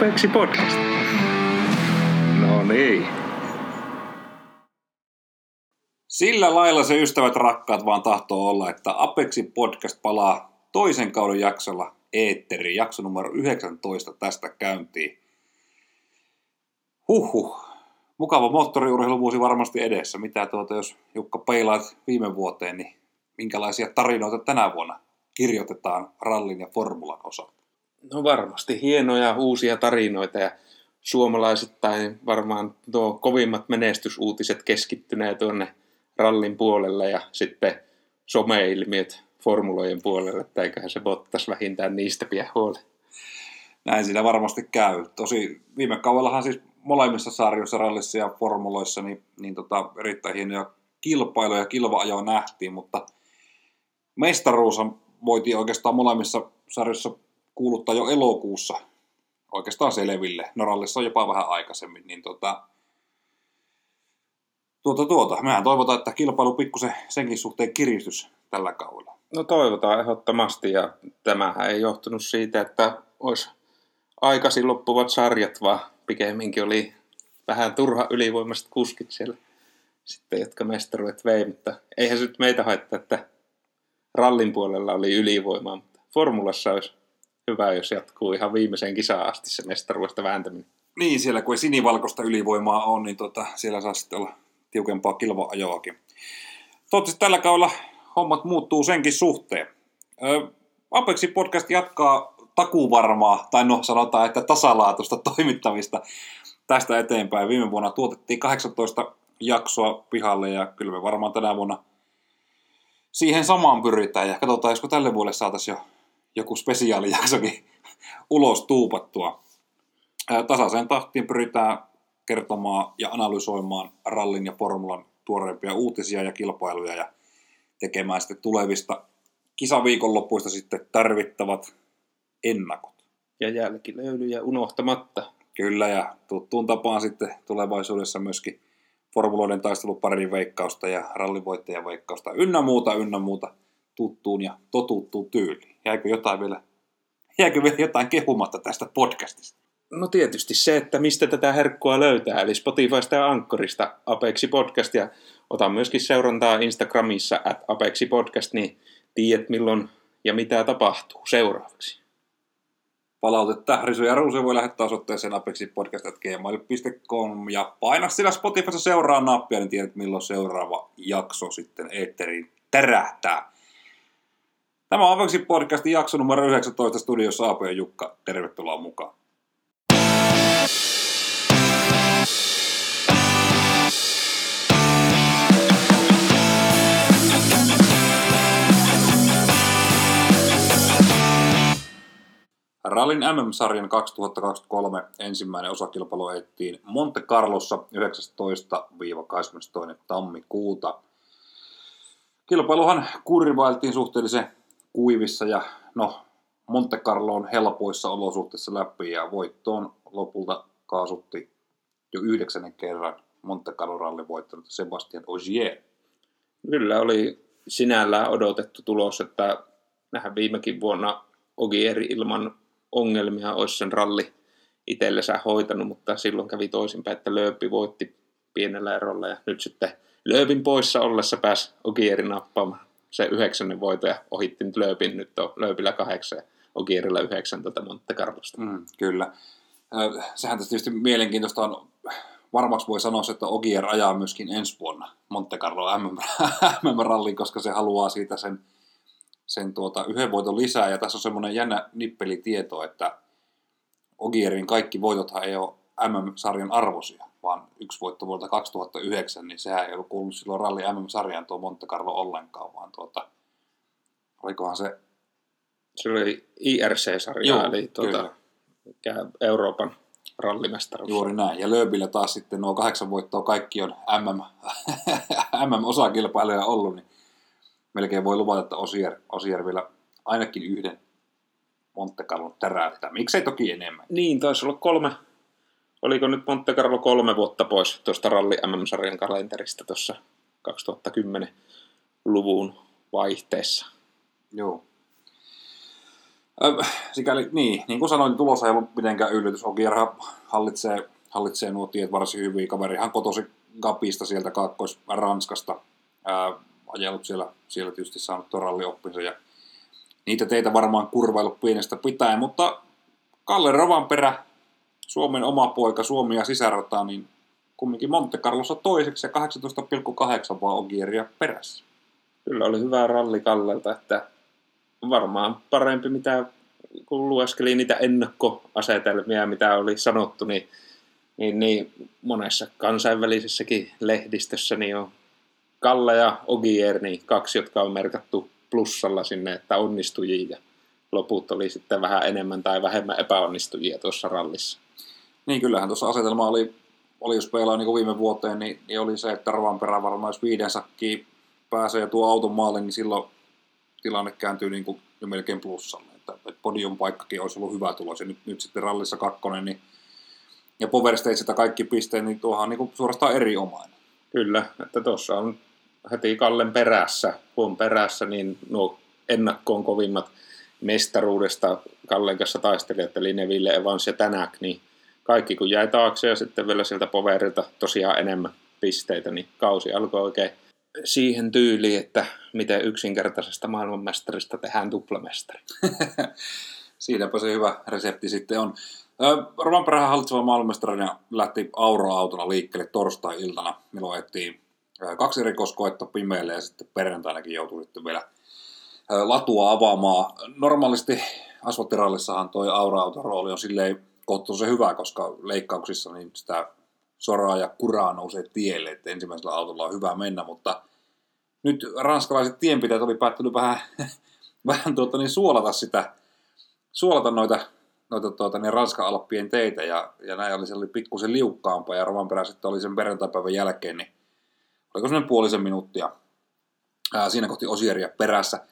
Apexi Podcast. No niin. Sillä lailla se ystävät rakkaat vaan tahtoo olla, että Apexi Podcast palaa toisen kauden jaksolla eetteriin. Jakso numero 19 tästä käyntiin. Huhhuh. Mukava moottoriurheiluvuosi varmasti edessä. Mitä tuota, jos Jukka peilaat viime vuoteen, niin minkälaisia tarinoita tänä vuonna kirjoitetaan rallin ja formulan osalta? No varmasti hienoja uusia tarinoita ja suomalaisittain varmaan tuo kovimmat menestysuutiset keskittyneen tuonne rallin puolelle ja sitten someilmiöt formulojen puolelle, että eiköhän se Bottas vähintään niistä pidä huoli. Näin siinä varmasti käy. Tosi viime kaudellahan siis molemmissa sarjoissa, rallissa ja formuloissa, niin, niin tota, erittäin hienoja kilpailuja ja kilva nähtiin, mutta mestaruus voitiin oikeastaan molemmissa sarjoissa kuuluttaa jo elokuussa oikeastaan selville. Norallissa on jopa vähän aikaisemmin, niin tota, tuota, tuota. Mehän toivotaan, että kilpailu pikkusen senkin suhteen kiristys tällä kaudella. No toivotaan ehdottomasti ja tämähän ei johtunut siitä, että olisi aikaisin loppuvat sarjat, vaan pikemminkin oli vähän turha ylivoimaiset kuskit siellä sitten, jotka mestaruudet vei, mutta eihän se nyt meitä haittaa, että rallin puolella oli ylivoimaa, mutta formulassa olisi hyvä, jos jatkuu ihan viimeiseen kisaan asti se mestaruudesta vääntäminen. Niin, siellä kun ei sinivalkoista ylivoimaa on, niin tota, siellä saa sitten olla tiukempaa kilva-ajoakin. Toivottavasti tällä kaudella hommat muuttuu senkin suhteen. Apexi podcast jatkaa takuvarmaa, tai no sanotaan, että tasalaatuista toimittamista tästä eteenpäin. Viime vuonna tuotettiin 18 jaksoa pihalle ja kyllä me varmaan tänä vuonna siihen samaan pyritään. Ja katsotaan, josko tälle vuodelle saataisiin jo joku spesiaalijaksokin ulos tuupattua. Tasaiseen tahtiin pyritään kertomaan ja analysoimaan rallin ja formulan tuoreimpia uutisia ja kilpailuja ja tekemään sitten tulevista kisaviikonloppuista sitten tarvittavat ennakot. Ja jälkilöylyjä unohtamatta. Kyllä, ja tuttuun tapaan sitten tulevaisuudessa myöskin formuloiden taisteluparin veikkausta ja rallivoittajan veikkausta ynnä muuta, ynnä muuta tuttuun ja totuttuun tyyliin. Jäikö jotain vielä, jäikö vielä jotain kehumatta tästä podcastista? No tietysti se, että mistä tätä herkkua löytää, eli Spotifysta ja Ankkorista Apexi Podcast, ja otan myöskin seurantaa Instagramissa at Apexi Podcast, niin tiedät milloin ja mitä tapahtuu seuraavaksi. Palautetta Risu ja Ruusi voi lähettää osoitteeseen apexipodcast.gmail.com ja paina sillä Spotifyssa seuraa nappia, niin tiedät milloin seuraava jakso sitten eetteriin tärähtää. Tämä on Apexi Podcastin jakso numero 19 studiossa Aapo ja Jukka. Tervetuloa mukaan. Rallin MM-sarjan 2023 ensimmäinen osakilpailu ettiin Monte Carlossa 19-22. tammikuuta. Kilpailuhan kurvailtiin suhteellisen kuivissa ja no, Monte Carlo on helpoissa olosuhteissa läpi ja voittoon lopulta kaasutti jo yhdeksännen kerran Monte Carlo rallin voittanut Sebastian Ogier. Kyllä oli sinällään odotettu tulos, että nähdään viimekin vuonna Ogier ilman ongelmia olisi sen ralli itsellensä hoitanut, mutta silloin kävi toisinpäin, että Lööpi voitti pienellä erolla ja nyt sitten Lööpin poissa ollessa pääsi Ogierin nappaamaan se yhdeksännen voito ja ohitti nyt Lööpin, nyt on Lööpillä kahdeksan ja Ogierilla yhdeksän tuota Monte Carlosta. Mm, kyllä. Sehän tietysti mielenkiintoista on, varmaksi voi sanoa, että Ogier ajaa myöskin ensi vuonna Monte Carlo MM-rallin, koska se haluaa siitä sen sen tuota, yhden voiton lisää. Ja tässä on semmoinen jännä nippelitieto, että Ogierin kaikki voitothan ei ole MM-sarjan arvosia, vaan yksi voitto vuodelta 2009, niin sehän ei ollut kuullut silloin ralli MM-sarjaan tuo Monte Carlo ollenkaan, vaan tuota, olikohan se... Se oli IRC-sarja, Joo, eli tuota, Euroopan rallimestaruus. Juuri näin. Ja Lööbillä taas sitten nuo kahdeksan voittoa kaikki on MM, MM-osakilpailuja ollut, niin melkein voi luvata, että Osier, Osier vielä ainakin yhden Monte Carlo täräyttää. Miksei toki enemmän? Niin, taisi olla kolme, oliko nyt Monte Carlo kolme vuotta pois tuosta ralli MM-sarjan kalenterista tuossa 2010-luvun vaihteessa. Joo. Sikäli, niin, niin kuin sanoin, tulos ei ollut mitenkään yllätys. Ogierhan hallitsee, hallitsee nuo tiet varsin hyvin. Kaverihan kotosi Gapista sieltä Kaakkois-Ranskasta. Ää, ajellut siellä, siellä tietysti saanut torallioppinsa ja niitä teitä varmaan kurvailut pienestä pitäen, mutta Kalle Rovanperä, Suomen oma poika, Suomi ja sisärata, niin kumminkin Monte Carlossa toiseksi ja 18,8 vaan Ogieria perässä. Kyllä oli hyvä ralli Kallelta, että varmaan parempi mitä kun lueskeli niitä ennakkoasetelmia, mitä oli sanottu, niin, niin, niin monessa kansainvälisessäkin lehdistössä niin on Kalle ja Ogier, niin kaksi, jotka on merkattu plussalla sinne, että onnistujia loput oli sitten vähän enemmän tai vähemmän epäonnistujia tuossa rallissa. Niin kyllähän tuossa asetelma oli, oli jos peilaa niin viime vuoteen, niin, niin, oli se, että perä varmaan jos viiden sakkiin pääsee ja tuo auton maalle, niin silloin tilanne kääntyy niin kuin jo melkein plussalle. Että, että podium paikkakin olisi ollut hyvä tulos ja nyt, nyt sitten rallissa kakkonen, niin ja Power Stageilta kaikki pisteet, niin tuohan on niin suorastaan erinomainen. Kyllä, että tuossa on heti Kallen perässä, huon perässä, niin nuo ennakkoon kovimmat mestaruudesta Kallen kanssa taistelijat, eli Neville, Evans ja Tänäk, niin kaikki kun jäi taakse ja sitten vielä sieltä Poverilta tosiaan enemmän pisteitä, niin kausi alkoi oikein siihen tyyliin, että miten yksinkertaisesta maailmanmestarista tehdään tuplamestari. Siinäpä se hyvä resepti sitten on. Rovanperähän hallitseva maailmanmestarina lähti Auro-autolla liikkeelle torstai-iltana, milloin ettiin kaksi rikoskoetta pimeälle ja sitten perjantainakin joutui sitten vielä latua avaamaan. Normaalisti asfalttirallissahan toi aura rooli on silleen kohtuullisen hyvä, koska leikkauksissa niin sitä soraa ja kuraa nousee tielle, että ensimmäisellä autolla on hyvä mennä, mutta nyt ranskalaiset tienpitäjät oli päättänyt vähän, vähän tuota, niin suolata sitä, suolata noita, noita tuota, niin Ranskan alppien teitä ja, ja näin oli, se oli pikkusen liukkaampaa ja Rovanperä sitten oli sen perjantaipäivän jälkeen, niin oliko semmoinen puolisen minuuttia ää, siinä kohti Osieria perässä.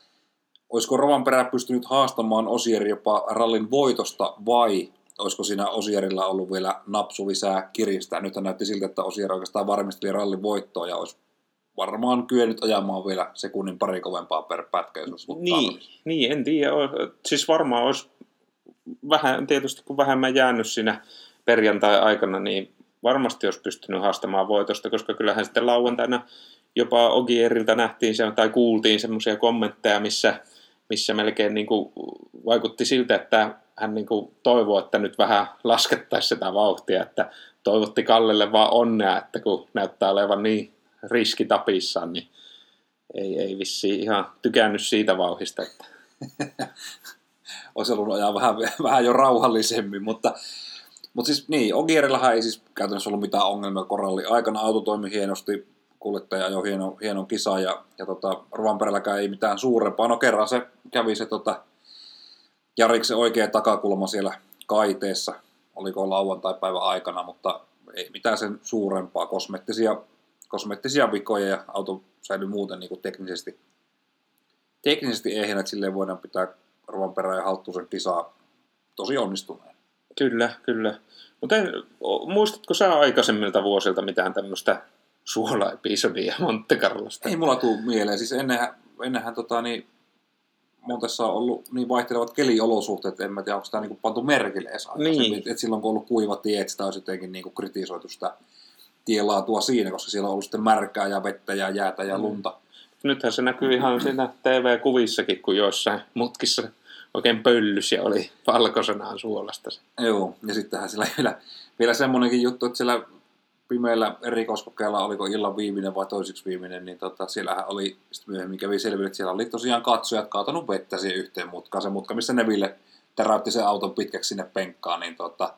Olisiko Rovanperä pystynyt haastamaan Osieri jopa rallin voitosta vai olisiko siinä Osierilla ollut vielä napsu lisää kiristää. Nyt näytti siltä, että Osier oikeastaan varmisteli rallin voittoa ja olisi varmaan kyennyt ajamaan vielä sekunnin pari kovempaa per pätkä, jos olisi niin, niin, en tiedä. Siis varmaan olisi vähän, tietysti kun vähemmän jäänyt siinä perjantai-aikana, niin varmasti olisi pystynyt haastamaan voitosta, koska kyllähän sitten lauantaina jopa Ogierilta nähtiin se, tai kuultiin semmoisia kommentteja, missä, missä melkein niin kuin vaikutti siltä, että hän niin kuin toivoi, että nyt vähän laskettaisiin sitä vauhtia, että toivotti Kallelle vaan onnea, että kun näyttää olevan niin riskitapissaan, niin ei, ei vissi ihan tykännyt siitä vauhista. Että. Olisi ollut ajaa vähän, vähän jo rauhallisemmin, mutta, mutta siis niin, Ogierillahan ei siis käytännössä ollut mitään ongelmia koralli. Aikana auto toimi hienosti, kuljettaja ajoi hieno, hienon kisa ja, ja tota, Rovanperälläkään ei mitään suurempaa. No kerran se kävi se tota, Jariksen oikea takakulma siellä kaiteessa, oliko lauantai-päivän aikana, mutta ei mitään sen suurempaa kosmettisia, kosmettisia vikoja ja auto säilyi muuten niin kuin teknisesti, teknisesti eihän, että silleen voidaan pitää Rovanperä ja Halttusen kisaa tosi onnistuneen. Kyllä, kyllä. Mutta muistatko sä aikaisemmilta vuosilta mitään tämmöistä suola-episodia Monte Carlosta? Ei mulla tule mieleen. Siis ennenhän, ennenhän tota, niin, Montessa on ollut niin vaihtelevat keliolosuhteet, että en mä tiedä, onko sitä niin pantu merkille edes niin. Et silloin kun on ollut kuiva tie, että sitä olisi jotenkin niin kritisoitu sitä tielaatua siinä, koska siellä on ollut sitten märkää ja vettä ja jäätä ja mm. lunta. Mm. Nythän se näkyy ihan siinä TV-kuvissakin, kun joissain mutkissa oikein pöllys ja oli valkoisenaan suolasta. Joo, ja sittenhän siellä vielä, vielä semmoinenkin juttu, että siellä pimeällä erikoiskokeella, oliko illan viimeinen vai toisiksi viimeinen, niin tota, siellähän oli, sitten myöhemmin kävi selville, että siellä oli tosiaan katsojat kaatanut vettä siihen yhteen mutkaan. Se mutka, missä Neville teräytti sen auton pitkäksi sinne penkkaan, niin tota,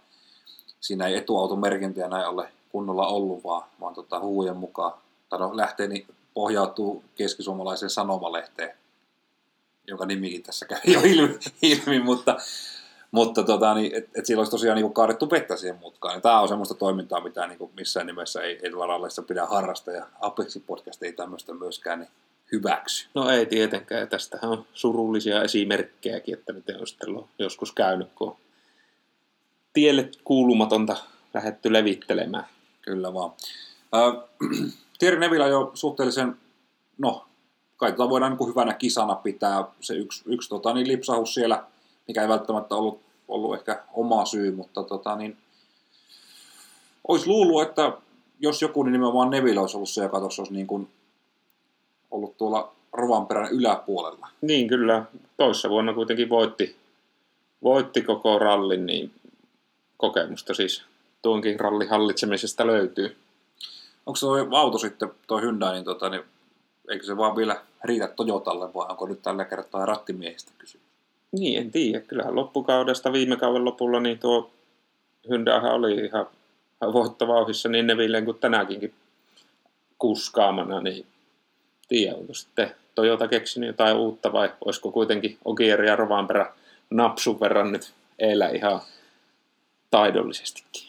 siinä ei etuauton merkintöjä näin ole kunnolla ollut, vaan, vaan tota, huujen mukaan, tai no, lähteeni pohjautuu keskisuomalaiseen sanomalehteen, jonka nimikin tässä kävi jo ilmi, ilmi mutta mutta tota, niin, et, et siellä olisi tosiaan niin kaadettu vettä siihen mutkaan. Ja tämä on semmoista toimintaa, mitä niin kuin missään nimessä ei, ei pidä harrastaa. Ja Apexi Podcast ei tämmöistä myöskään niin hyväksy. No ei tietenkään. Tästähän on surullisia esimerkkejäkin, että miten on sitten joskus käynyt, kun tielle kuulumatonta lähetty levittelemään. Kyllä vaan. Äh, Thierry Nevillä jo suhteellisen, no kai tota voidaan niin kuin hyvänä kisana pitää se yksi, yksi tota, niin lipsahus siellä – mikä ei välttämättä ollut, ollut ehkä oma syy, mutta tota, niin, olisi luullut, että jos joku, niin nimenomaan Neville olisi ollut se, joka tuossa olisi niin kuin ollut tuolla Rovanperän yläpuolella. Niin kyllä, toissa vuonna kuitenkin voitti, voitti koko rallin, niin kokemusta siis tuonkin rallin hallitsemisesta löytyy. Onko se tuo auto sitten, tuo Hyundai, niin, tota, niin eikö se vaan vielä riitä Toyotalle vai onko nyt tällä kertaa rattimiehistä kysymys? Niin, en tiedä. Kyllähän loppukaudesta viime kauden lopulla niin tuo Hyundaihan oli ihan voittovauhissa niin Nevilleen kuin tänäkin kuskaamana, niin tiedä, onko sitten Toyota keksinyt jotain uutta vai olisiko kuitenkin Ogier ja Rovanperä napsun verran nyt elää ihan taidollisestikin.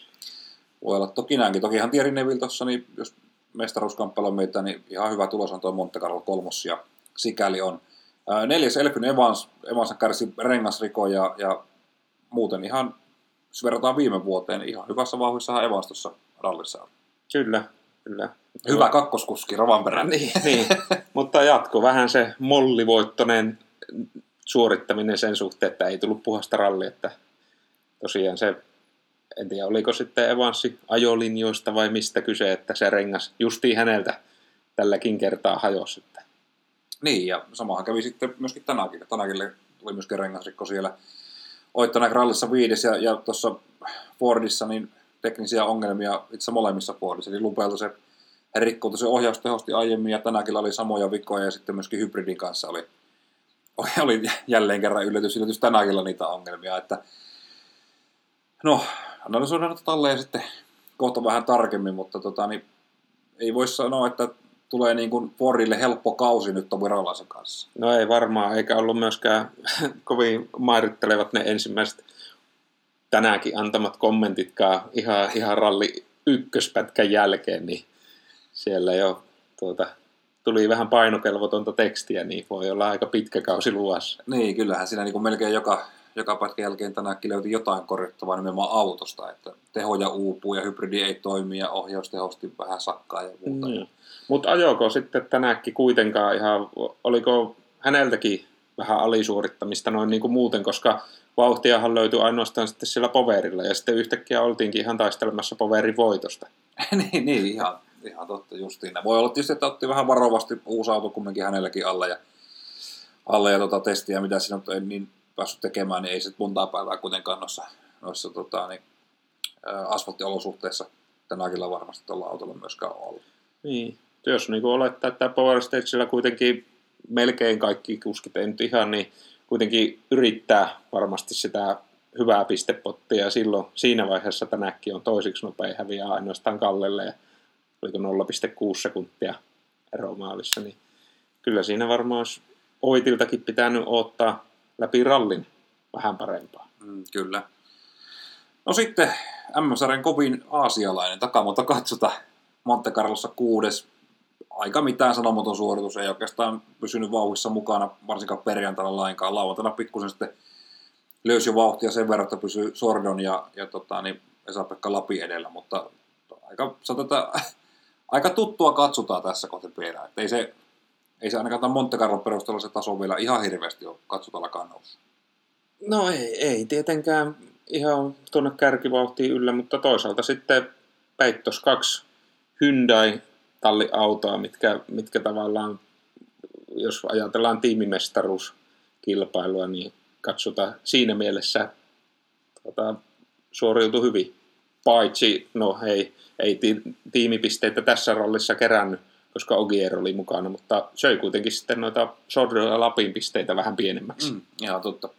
Voi olla toki näinkin. Tokihan Thierry Neville tuossa, niin jos mestaruuskamppailu meitä, niin ihan hyvä tulos on tuo Monte Carlo kolmos ja sikäli on. Ää, neljäs Elfyn Evans, Evans kärsi rengasriko ja, ja muuten ihan, jos verrataan viime vuoteen, ihan hyvässä vauhdissa Evans tuossa rallissa. Kyllä, kyllä. Hyvä kakkoskuski Rovanperä. Niin, niin. mutta jatko vähän se mollivoittoinen suorittaminen sen suhteen, että ei tullut puhasta ralli, että tosiaan se, en tiedä oliko sitten Evanssi ajolinjoista vai mistä kyse, että se rengas justiin häneltä tälläkin kertaa hajosi. Että. Niin, ja samahan kävi sitten myöskin tänäkin. Tänäkin tuli myöskin rengasrikko siellä Oittanak rallissa viides ja, ja tuossa Fordissa niin teknisiä ongelmia itse molemmissa Fordissa. Eli Lupelta se rikkoutui se ohjaustehosti aiemmin ja tänäkin oli samoja vikoja ja sitten myöskin hybridin kanssa oli, oli jälleen kerran yllätys, yllätys tänäkin niitä ongelmia. Että, no, analysoidaan talleja sitten kohta vähän tarkemmin, mutta tota, niin, ei voi sanoa, että tulee niin kuin Fordille helppo kausi nyt ton virolaisen kanssa. No ei varmaan, eikä ollut myöskään kovin mairittelevat ne ensimmäiset tänäänkin antamat kommentitkaan ihan, ihan ralli ykköspätkän jälkeen, niin siellä jo tuota, tuli vähän painokelvotonta tekstiä, niin voi olla aika pitkä kausi luvassa. Niin, kyllähän siinä niin kuin melkein joka, joka pätkän jälkeen tänäänkin löytyi jotain korjattavaa nimenomaan autosta, että tehoja uupuu ja hybridi ei toimi ja ohjaustehosti vähän sakkaa ja muuta. Mm. Mutta ajoko sitten tänäänkin kuitenkaan ihan, oliko häneltäkin vähän alisuorittamista noin niin kuin muuten, koska vauhtiahan löytyi ainoastaan sitten sillä poverilla ja sitten yhtäkkiä oltiinkin ihan taistelemassa poverin voitosta. niin, niin, ihan, ihan totta justiin. Voi olla tietysti, että otti vähän varovasti uusi auto kumminkin hänelläkin alle ja, alle ja tota testiä, mitä siinä ei niin päässyt tekemään, niin ei sitten montaa päivää kuitenkaan noissa, noissa tota, niin, asfalttiolosuhteissa tänäkin varmasti tuolla autolla myöskään ollut. Niin, jos niin kuin olettaa, että Power Stagella kuitenkin melkein kaikki kuskit, ei nyt ihan, niin kuitenkin yrittää varmasti sitä hyvää pistepottia silloin siinä vaiheessa tänäkin on toisiksi nopein häviää ainoastaan Kallelle ja oliko 0,6 sekuntia eromaalissa, niin kyllä siinä varmaan olisi Oitiltakin pitänyt ottaa läpi rallin vähän parempaa. Mm, kyllä. No sitten M-sarjan kovin aasialainen takamoto katsota Monte Carlossa kuudes. Aika mitään sanomaton suoritus, ei oikeastaan pysynyt vauhissa mukana, varsinkaan perjantaina lainkaan. Lauantaina pikkusen sitten löysi jo vauhtia sen verran, että pysyi Sordon ja, ja tota, niin Esa-Pekka Lapi edellä, mutta aika, sanotaan, aika tuttua katsotaan tässä kohti perään. Ei se, ei se ainakaan Monte Carlo perusteella se taso vielä ihan hirveästi ole katsotallakaan noussut. No ei, ei tietenkään ihan tuonne kärkivauhtiin yllä, mutta toisaalta sitten peittos kaksi Hyundai talliautoa, mitkä, mitkä tavallaan, jos ajatellaan tiimimestaruuskilpailua, niin katsotaan siinä mielessä tuota, suoriutu hyvin. Paitsi, no hei, ei ti- tiimipisteitä tässä rollissa kerännyt, koska Ogier oli mukana, mutta söi kuitenkin sitten noita Sordo ja Lapin pisteitä vähän pienemmäksi. Mm, ihan totta.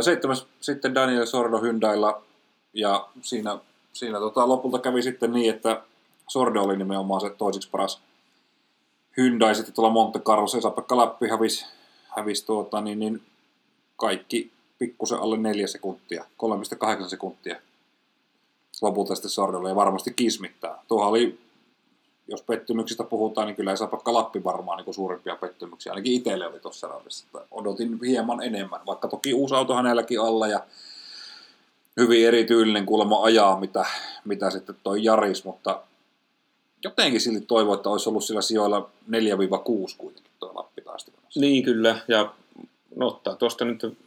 Seitsemäs sitten Daniel Sordo Hyundailla ja siinä, siinä tota, lopulta kävi sitten niin, että Sordo oli nimenomaan se toisiksi paras Hyundai sitten tuolla Monte Carlo, Esa-Pekka Lappi hävisi, hävisi tuota, niin, niin kaikki pikkusen alle neljä sekuntia, 3,8 sekuntia lopulta sitten Sordolle ja varmasti kismittää. Tuohan oli, jos pettymyksistä puhutaan, niin kyllä Esa-Pekka Lappi varmaan niin suurimpia pettymyksiä. Ainakin itselle oli tuossa rallissa. Odotin hieman enemmän, vaikka toki uusi auto hänelläkin alla ja hyvin erityylinen kuulemma ajaa, mitä, mitä sitten toi Jaris, mutta jotenkin silti toivoa, että olisi ollut sillä sijoilla 4-6 kuitenkin tuo Lappi Niin kyllä, ja no, ottaa tuosta nyt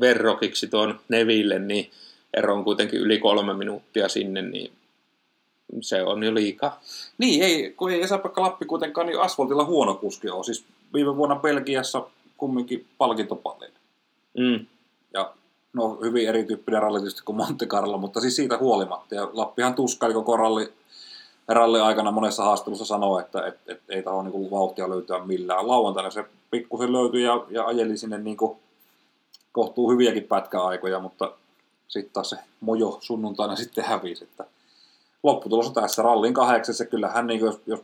verrokiksi tuon Neville, niin ero on kuitenkin yli kolme minuuttia sinne, niin se on jo liikaa. Niin, ei, kun ei Esa-Pekka Lappi kuitenkaan niin asfaltilla huono kuski ole. Siis viime vuonna Belgiassa kumminkin palkintopallille. Mm. Ja no hyvin erityyppinen ralli tietysti kuin Monte Carlo, mutta siis siitä huolimatta. Ja Lappihan tuskaili koko ralli, ralli aikana monessa haastattelussa sanoa, että et, et, ei taho niin vauhtia löytyä millään. Lauantaina se pikkusen löytyi ja, ja ajeli sinne niin kuin kohtuu hyviäkin pätkäaikoja, mutta sitten taas se mojo sunnuntaina sitten hävisi. Että lopputulos on tässä rallin kahdeksassa. Kyllähän niin jos, jos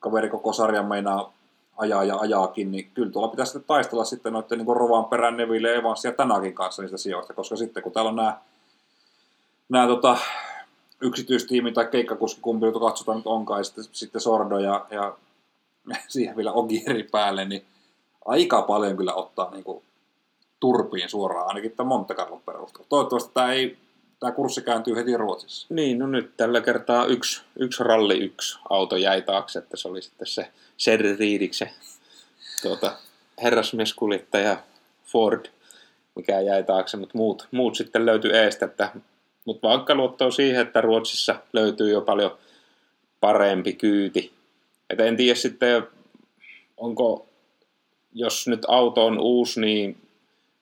kaveri koko sarjan meinaa ajaa ja ajaakin, niin kyllä tuolla pitäisi sitten taistella sitten noiden niin Rovan perän Neville Evans ja tänäkin kanssa niistä sijoista, koska sitten kun täällä on nämä, nämä tota, yksityistiimi tai keikkakuski, kumpi jota katsotaan nyt onkaan, ja sitten, sitten Sordo ja, ja siihen vielä Ogieri päälle, niin aika paljon kyllä ottaa niin kuin, turpiin suoraan, ainakin tämän Monte Carlon perusteella. Toivottavasti tämä, ei, tämä kurssi kääntyy heti Ruotsissa. Niin, no nyt tällä kertaa yksi, yksi ralli yksi auto jäi taakse, että se oli sitten se Sherry Reediksen tuota, herrasmieskuljettaja Ford, mikä jäi taakse, mutta muut, muut sitten löytyi eestä, että, mutta vaikka luottaa siihen, että Ruotsissa löytyy jo paljon parempi kyyti. Et en tiedä sitten, onko, jos nyt auto on uusi, niin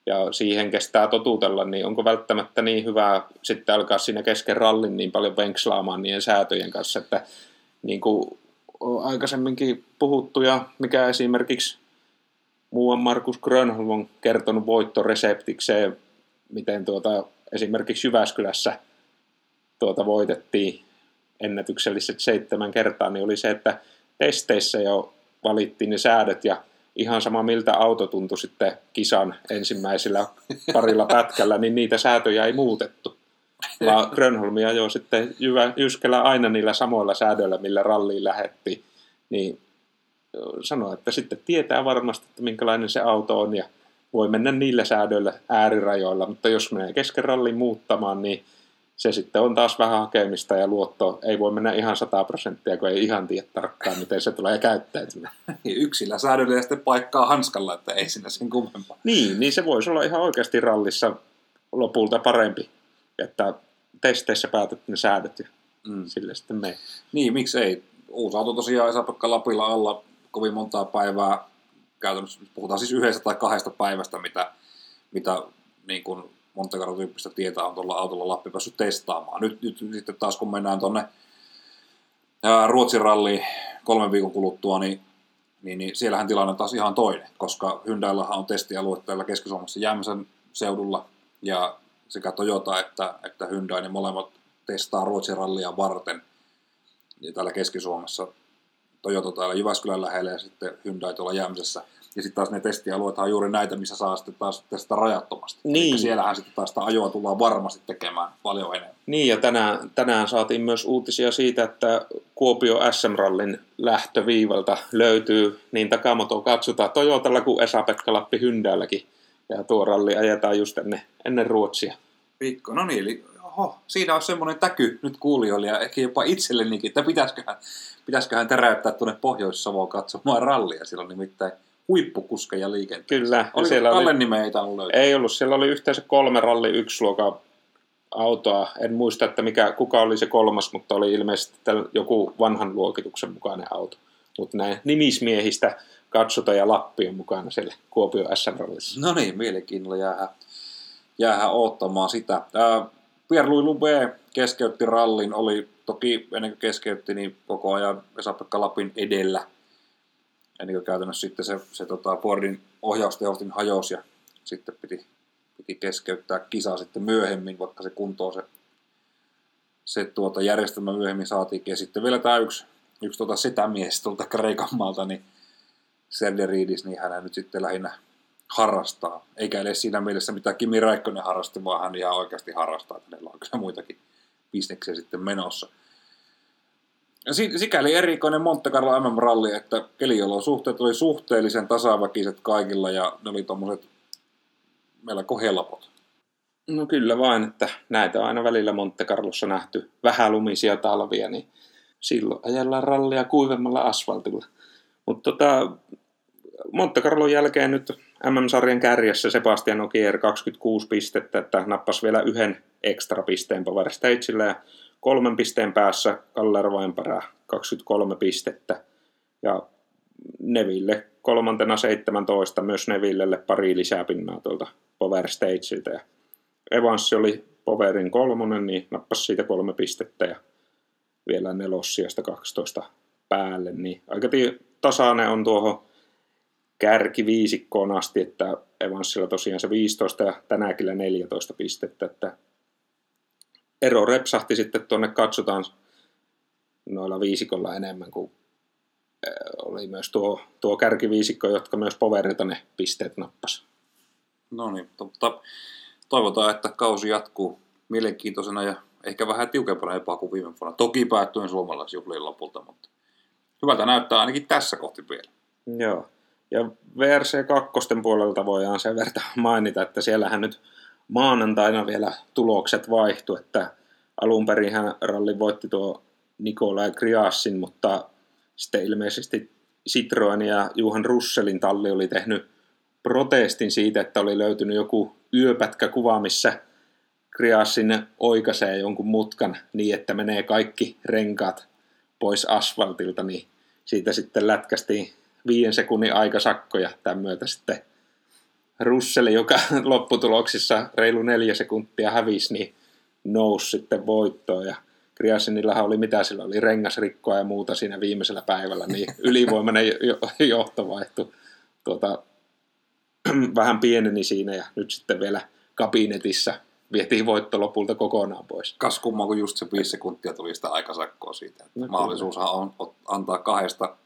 ja siihen kestää totutella, niin onko välttämättä niin hyvä sitten alkaa siinä kesken rallin niin paljon venkslaamaan niiden säätöjen kanssa, että niin kuin on aikaisemminkin puhuttu ja mikä esimerkiksi muuan Markus Grönholm on kertonut voittoreseptikseen, miten tuota, esimerkiksi Jyväskylässä tuota voitettiin ennätykselliset seitsemän kertaa, niin oli se, että testeissä jo valittiin ne säädöt ja ihan sama miltä auto tuntui sitten kisan ensimmäisellä parilla pätkällä, niin niitä säätöjä ei muutettu. Vaan Grönholmia jo sitten Jyvä, Jyskellä aina niillä samoilla säädöillä, millä ralliin lähetti, niin sanoi, että sitten tietää varmasti, että minkälainen se auto on ja voi mennä niillä säädöillä äärirajoilla, mutta jos menee kesken rallin muuttamaan, niin se sitten on taas vähän hakemista ja luotto ei voi mennä ihan 100 prosenttia, kun ei ihan tiedä tarkkaan, miten se tulee käyttäytymään. Yksillä säädöillä ja sitten paikkaa hanskalla, että ei sinne sen kummempaa. Niin, niin se voisi olla ihan oikeasti rallissa lopulta parempi, että testeissä päätät ne säädöt ja mm. sille sitten me. Niin, miksei. Uusi auto tosiaan Esa-Pekka Lapilla alla kovin montaa päivää, käytännössä puhutaan siis yhdestä tai kahdesta päivästä, mitä, mitä niin kuin Monte Carlo-tyyppistä tietä on tuolla autolla Lappi päässyt testaamaan. Nyt, nyt sitten taas kun mennään tuonne Ruotsin ralliin kolmen viikon kuluttua, niin, niin, niin siellähän tilanne on taas ihan toinen, koska Hyundaillahan on testialue täällä Keski-Suomessa Jämsän seudulla, ja sekä Toyota että, että Hyundai, niin molemmat testaa Ruotsin rallia varten ja täällä Keski-Suomessa. Toyota täällä Jyväskylän lähellä ja sitten Hyundai tuolla Jämsässä – ja sitten taas ne testialueet on juuri näitä, missä saa sitten taas testata rajattomasti. Niin. Eli siellähän sitten taas sitä ajoa tullaan varmasti tekemään paljon enemmän. Niin, ja tänään, tänään saatiin myös uutisia siitä, että Kuopio SM-rallin lähtöviivalta löytyy niin takamoto katsotaan Toyotalla kuin Esa-Pekka Lappi Hyndäälläkin. Ja tuo ralli ajetaan just ennen, ennen Ruotsia. Viikko, no niin, eli oho, siinä on semmoinen täky nyt kuulijoille ja ehkä jopa itsellenikin, että pitäisiköhän, pitäisiköhän teräyttää tuonne Pohjois-Savoon katsomaan rallia. Silloin nimittäin huippukuskeja liikenteessä. Kyllä. Oliko siellä Kallen oli, nimeä ei löytää? ei ollut, siellä oli yhteensä kolme ralli yksi luokan autoa. En muista, että mikä, kuka oli se kolmas, mutta oli ilmeisesti joku vanhan luokituksen mukainen auto. Mutta näin nimismiehistä katsota ja Lappi on mukana siellä Kuopio SM-rallissa. No niin, mielenkiinnolla jäähän, jäähän odottamaan sitä. Ää, Pierre-Louis Lube keskeytti rallin, oli toki ennen kuin keskeytti, niin koko ajan Esa-Pekka Lapin edellä – kuin käytännössä sitten se, se tota Fordin ohjaustehostin hajosi ja sitten piti, piti keskeyttää kisa sitten myöhemmin, vaikka se kuntoon se, se tuota järjestelmä myöhemmin saatiin. Ja sitten vielä tämä yksi, yksi tuota setämies tuolta Kreikan maalta, niin Serderidis, niin hän nyt sitten lähinnä harrastaa. Eikä edes siinä mielessä mitä Kimi Räikkönen harrasti, vaan hän ihan oikeasti harrastaa. Hänellä on kyllä muitakin bisneksiä sitten menossa sikäli erikoinen Monte Carlo MM-ralli, että keliolosuhteet oli suhteellisen tasaväkiset kaikilla ja ne oli tuommoiset melko helpot. No kyllä vain, että näitä on aina välillä Monte Carlossa nähty lumisia talvia, niin silloin ajellaan rallia kuivemmalla asfaltilla. Mutta tota, Monte Carlon jälkeen nyt MM-sarjan kärjessä Sebastian Ogier 26 pistettä, että nappasi vielä yhden ekstra pisteen Power Stagella ja kolmen pisteen päässä Kaller Vainparä 23 pistettä. Ja Neville kolmantena 17, myös Nevillelle pari lisää pinnaa tuolta Power Stageilta. Ja Evans oli Powerin kolmonen, niin nappasi siitä kolme pistettä ja vielä nelossiasta 12 päälle. Niin aika tasainen on tuohon kärkiviisikkoon asti, että Evansilla tosiaan se 15 ja tänäkin 14 pistettä, että ero repsahti sitten tuonne katsotaan noilla viisikolla enemmän kuin oli myös tuo, tuo kärkiviisikko, jotka myös Poverilta ne pisteet nappas. No niin, mutta toivotaan, että kausi jatkuu mielenkiintoisena ja ehkä vähän tiukempana jopa kuin viime vuonna. Toki päättyen suomalaisjuhliin lopulta, mutta hyvältä näyttää ainakin tässä kohti vielä. Joo. Ja VRC 2 puolelta voidaan sen verran mainita, että siellähän nyt maanantaina vielä tulokset vaihtu, että alun perin hän ralli voitti tuo Nikolai Kriassin, mutta sitten ilmeisesti Citroen ja Juhan Russelin talli oli tehnyt protestin siitä, että oli löytynyt joku yöpätkäkuva, missä Kriassin oikaisee jonkun mutkan niin, että menee kaikki renkaat pois asfaltilta, niin siitä sitten lätkästiin viiden sekunnin aikasakko ja tämän myötä sitten Russell, joka lopputuloksissa reilu neljä sekuntia hävisi, niin nousi sitten voittoon ja Kriasinillahan oli mitä sillä oli, rengasrikkoa ja muuta siinä viimeisellä päivällä, niin ylivoimainen johto vaihtui tuota, vähän pieneni siinä ja nyt sitten vielä kabinetissa vietiin voitto lopulta kokonaan pois. Kas kumma, kun just se viisi sekuntia tuli sitä aikasakkoa siitä. No, Mahdollisuushan on antaa kahdesta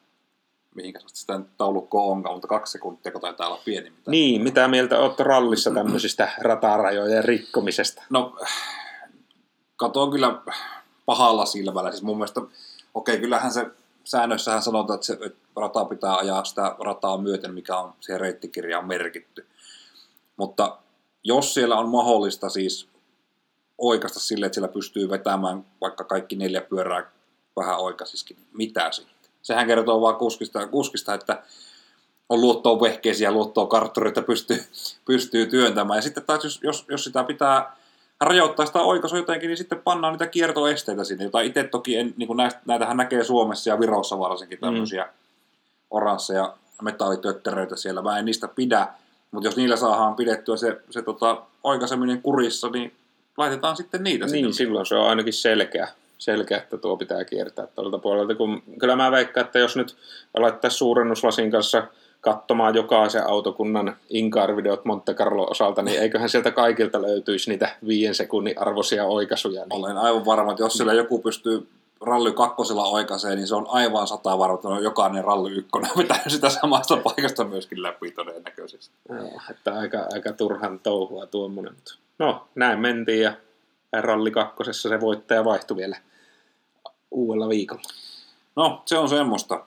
mihinkä sitä taulukkoa onkaan, mutta kaksi sekuntia, kun taitaa olla pieni. Mitä niin, mitä mieltä olette rallissa tämmöisistä ratarajojen rikkomisesta? No, katoin kyllä pahalla silmällä. Siis mun mielestä, okei, okay, kyllähän se säännöissähän sanotaan, että se että rata pitää ajaa sitä rataa myöten, mikä on siihen reittikirjaan merkitty. Mutta jos siellä on mahdollista siis oikasta sille, että siellä pystyy vetämään vaikka kaikki neljä pyörää vähän oikaisiskin, niin mitä sitten? Sehän kertoo vaan kuskista, kuskista että on luottoa vehkeisiä, luottoa karttureita pystyy, pystyy työntämään. Ja sitten taas jos, jos, jos sitä pitää rajoittaa sitä oikaisua jotenkin, niin sitten pannaan niitä kiertoesteitä sinne, jota itse toki, en, niin kuin näistä, näitähän näkee Suomessa ja Virossa varsinkin tämmöisiä mm. oransseja metallitötteröitä siellä. Mä en niistä pidä, mutta jos niillä saadaan pidettyä se, se tota, oikaiseminen kurissa, niin laitetaan sitten niitä. Niin, sitten. silloin se on ainakin selkeä selkeä, että tuo pitää kiertää tuolta puolelta. Kun, kyllä mä veikkaan, että jos nyt laittaisiin suurennuslasin kanssa katsomaan jokaisen autokunnan inkaarvideot Monte Carlo osalta, niin eiköhän sieltä kaikilta löytyisi niitä viien sekunnin arvoisia oikaisuja. Niin. Olen aivan varma, että jos siellä joku pystyy ralli kakkosella oikaisee, niin se on aivan sata varma, että on jokainen ralli ykkönen vetää sitä samasta paikasta myöskin läpi todennäköisesti. Joo, että aika, aika turhan touhua tuommoinen. No, näin mentiin ja ralli kakkosessa se voittaja vaihtui vielä uudella viikolla. No, se on semmoista.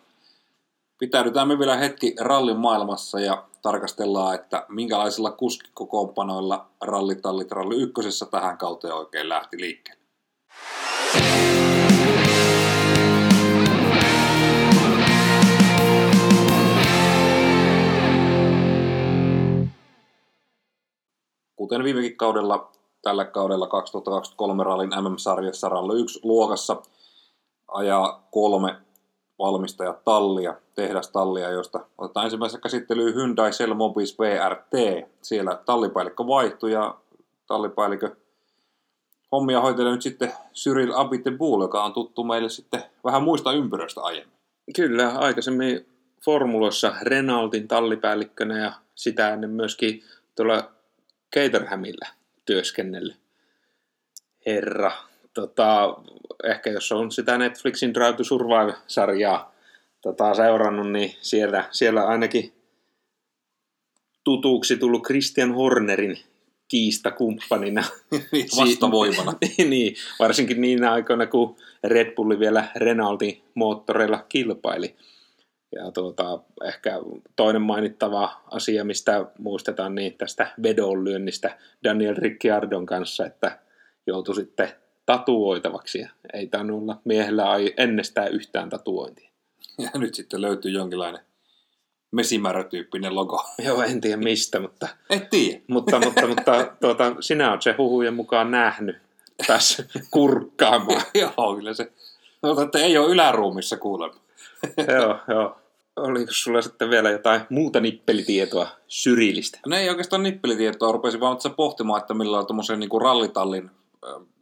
Pitäydytään me vielä hetki rallin maailmassa ja tarkastellaan, että minkälaisilla kuskikokoonpanoilla rallitallit ralli ykkösessä tähän kauteen oikein lähti liikkeelle. Kuten viimekin kaudella, tällä kaudella 2023 rallin MM-sarjassa ralli 1 luokassa ajaa kolme valmistajatallia, tehdastallia, joista otetaan ensimmäisessä käsittelyyn Hyundai Cell Mobis VRT. Siellä tallipäällikkö vaihtui ja tallipäällikkö hommia hoitelee nyt sitten Cyril Abiteboul, joka on tuttu meille sitten vähän muista ympyröistä aiemmin. Kyllä, aikaisemmin Formuloissa Renaultin tallipäällikkönä ja sitä ennen myöskin tuolla Caterhamilla työskennellyt herra tota, ehkä jos on sitä Netflixin Drive to Survive-sarjaa tota, seurannut, niin siellä, siellä ainakin tutuksi tullut Christian Hornerin kiistakumppanina. Vastavoimana. niin, varsinkin niin aikoina, kun Red Bulli vielä Renaultin moottoreilla kilpaili. Ja tuota, ehkä toinen mainittava asia, mistä muistetaan, niin tästä vedonlyönnistä Daniel Ricciardon kanssa, että joutui sitten tatuoitavaksi. Ja ei tainnut olla miehellä ennestään yhtään tatuointia. Ja nyt sitten löytyy jonkinlainen mesimärötyyppinen logo. Joo, en tiedä mistä, mutta, Et tiedä. mutta, mutta, mutta tuota, sinä olet se huhujen mukaan nähnyt tässä kurkkaamaan. Joo, kyllä se. No, että ei ole yläruumissa kuulemma. joo, joo. Oliko sulla sitten vielä jotain muuta nippelitietoa syrjillistä? No ei oikeastaan nippelitietoa, rupesin vaan tässä pohtimaan, että millä on tuommoisen niin rallitallin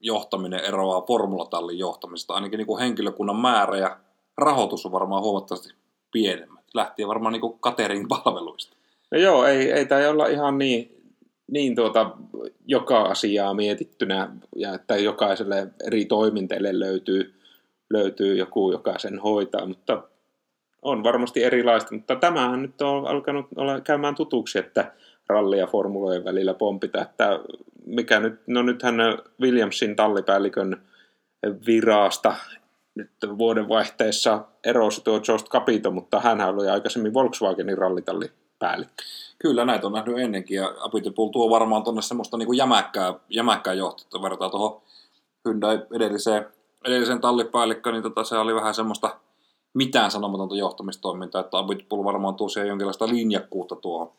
johtaminen eroaa formulatallin johtamisesta. Ainakin niin kuin henkilökunnan määrä ja rahoitus on varmaan huomattavasti pienemmät. Lähtien varmaan niin catering-palveluista. No joo, ei, ei tämä olla ihan niin, niin tuota, joka asiaa mietittynä ja että jokaiselle eri toiminteille löytyy, löytyy joku, joka sen hoitaa, mutta on varmasti erilaista, mutta tämähän nyt on alkanut olla käymään tutuksi, että ralli ja formulojen välillä pompita, että mikä nyt, no nythän Williamsin tallipäällikön virasta nyt vuodenvaihteessa erosi tuo Jost Capito, mutta hän oli aikaisemmin Volkswagenin rallitallipäällikkö. Kyllä, näitä on nähnyt ennenkin, ja Apitipul tuo varmaan tuonne semmoista niin kuin jämäkkää, jämäkkää johtoa, vertaa tuohon Hyundai edelliseen, edelliseen tallipäällikköön, niin tota, se oli vähän semmoista mitään sanomatonta johtamistoimintaa, että Abitpul varmaan tuo siellä jonkinlaista linjakkuutta tuohon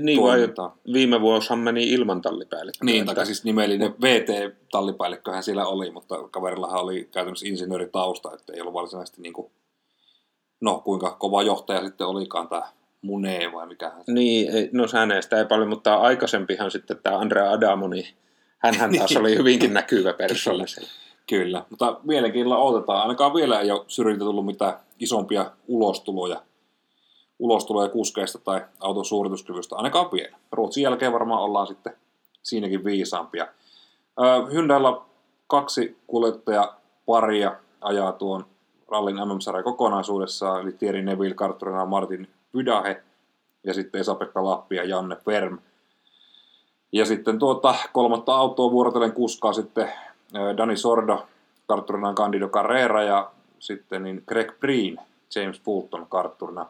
Niin vai viime vuosihan meni ilman tallipäällikköä. Niin, tai siis nimellinen VT-tallipäällikköhän siellä oli, mutta kaverillahan oli käytännössä insinööritausta, että ei ollut varsinaisesti niin kuin, no kuinka kova johtaja sitten olikaan tämä Munee vai mikä hän Niin, ei- no hänestä ei paljon, mutta aikaisempihan sitten tämä Andrea Adamo, niin hänhän taas Niin. oli hyvinkin näkyvä persoona siellä. Kyllä, mutta mielenkiinnolla odotetaan. Ainakaan vielä ei ole syrjiltä tullut mitään isompia ulostuloja, ulostuloja kuskeista tai auton suorituskyvystä. Ainakaan vielä. Ruotsin jälkeen varmaan ollaan sitten siinäkin viisaampia. Hyundailla kaksi kuljettajaparia ajaa tuon rallin MM-sarjan kokonaisuudessaan, eli Thierry Neville, Kartturina Martin Vydahe ja sitten Esa-Pekka Lappi ja Janne Ferm. Ja sitten tuota kolmatta autoa vuorotellen kuskaa sitten Dani Sordo, kartturinan Candido Carrera ja sitten niin Greg Breen, James Fulton kartturina.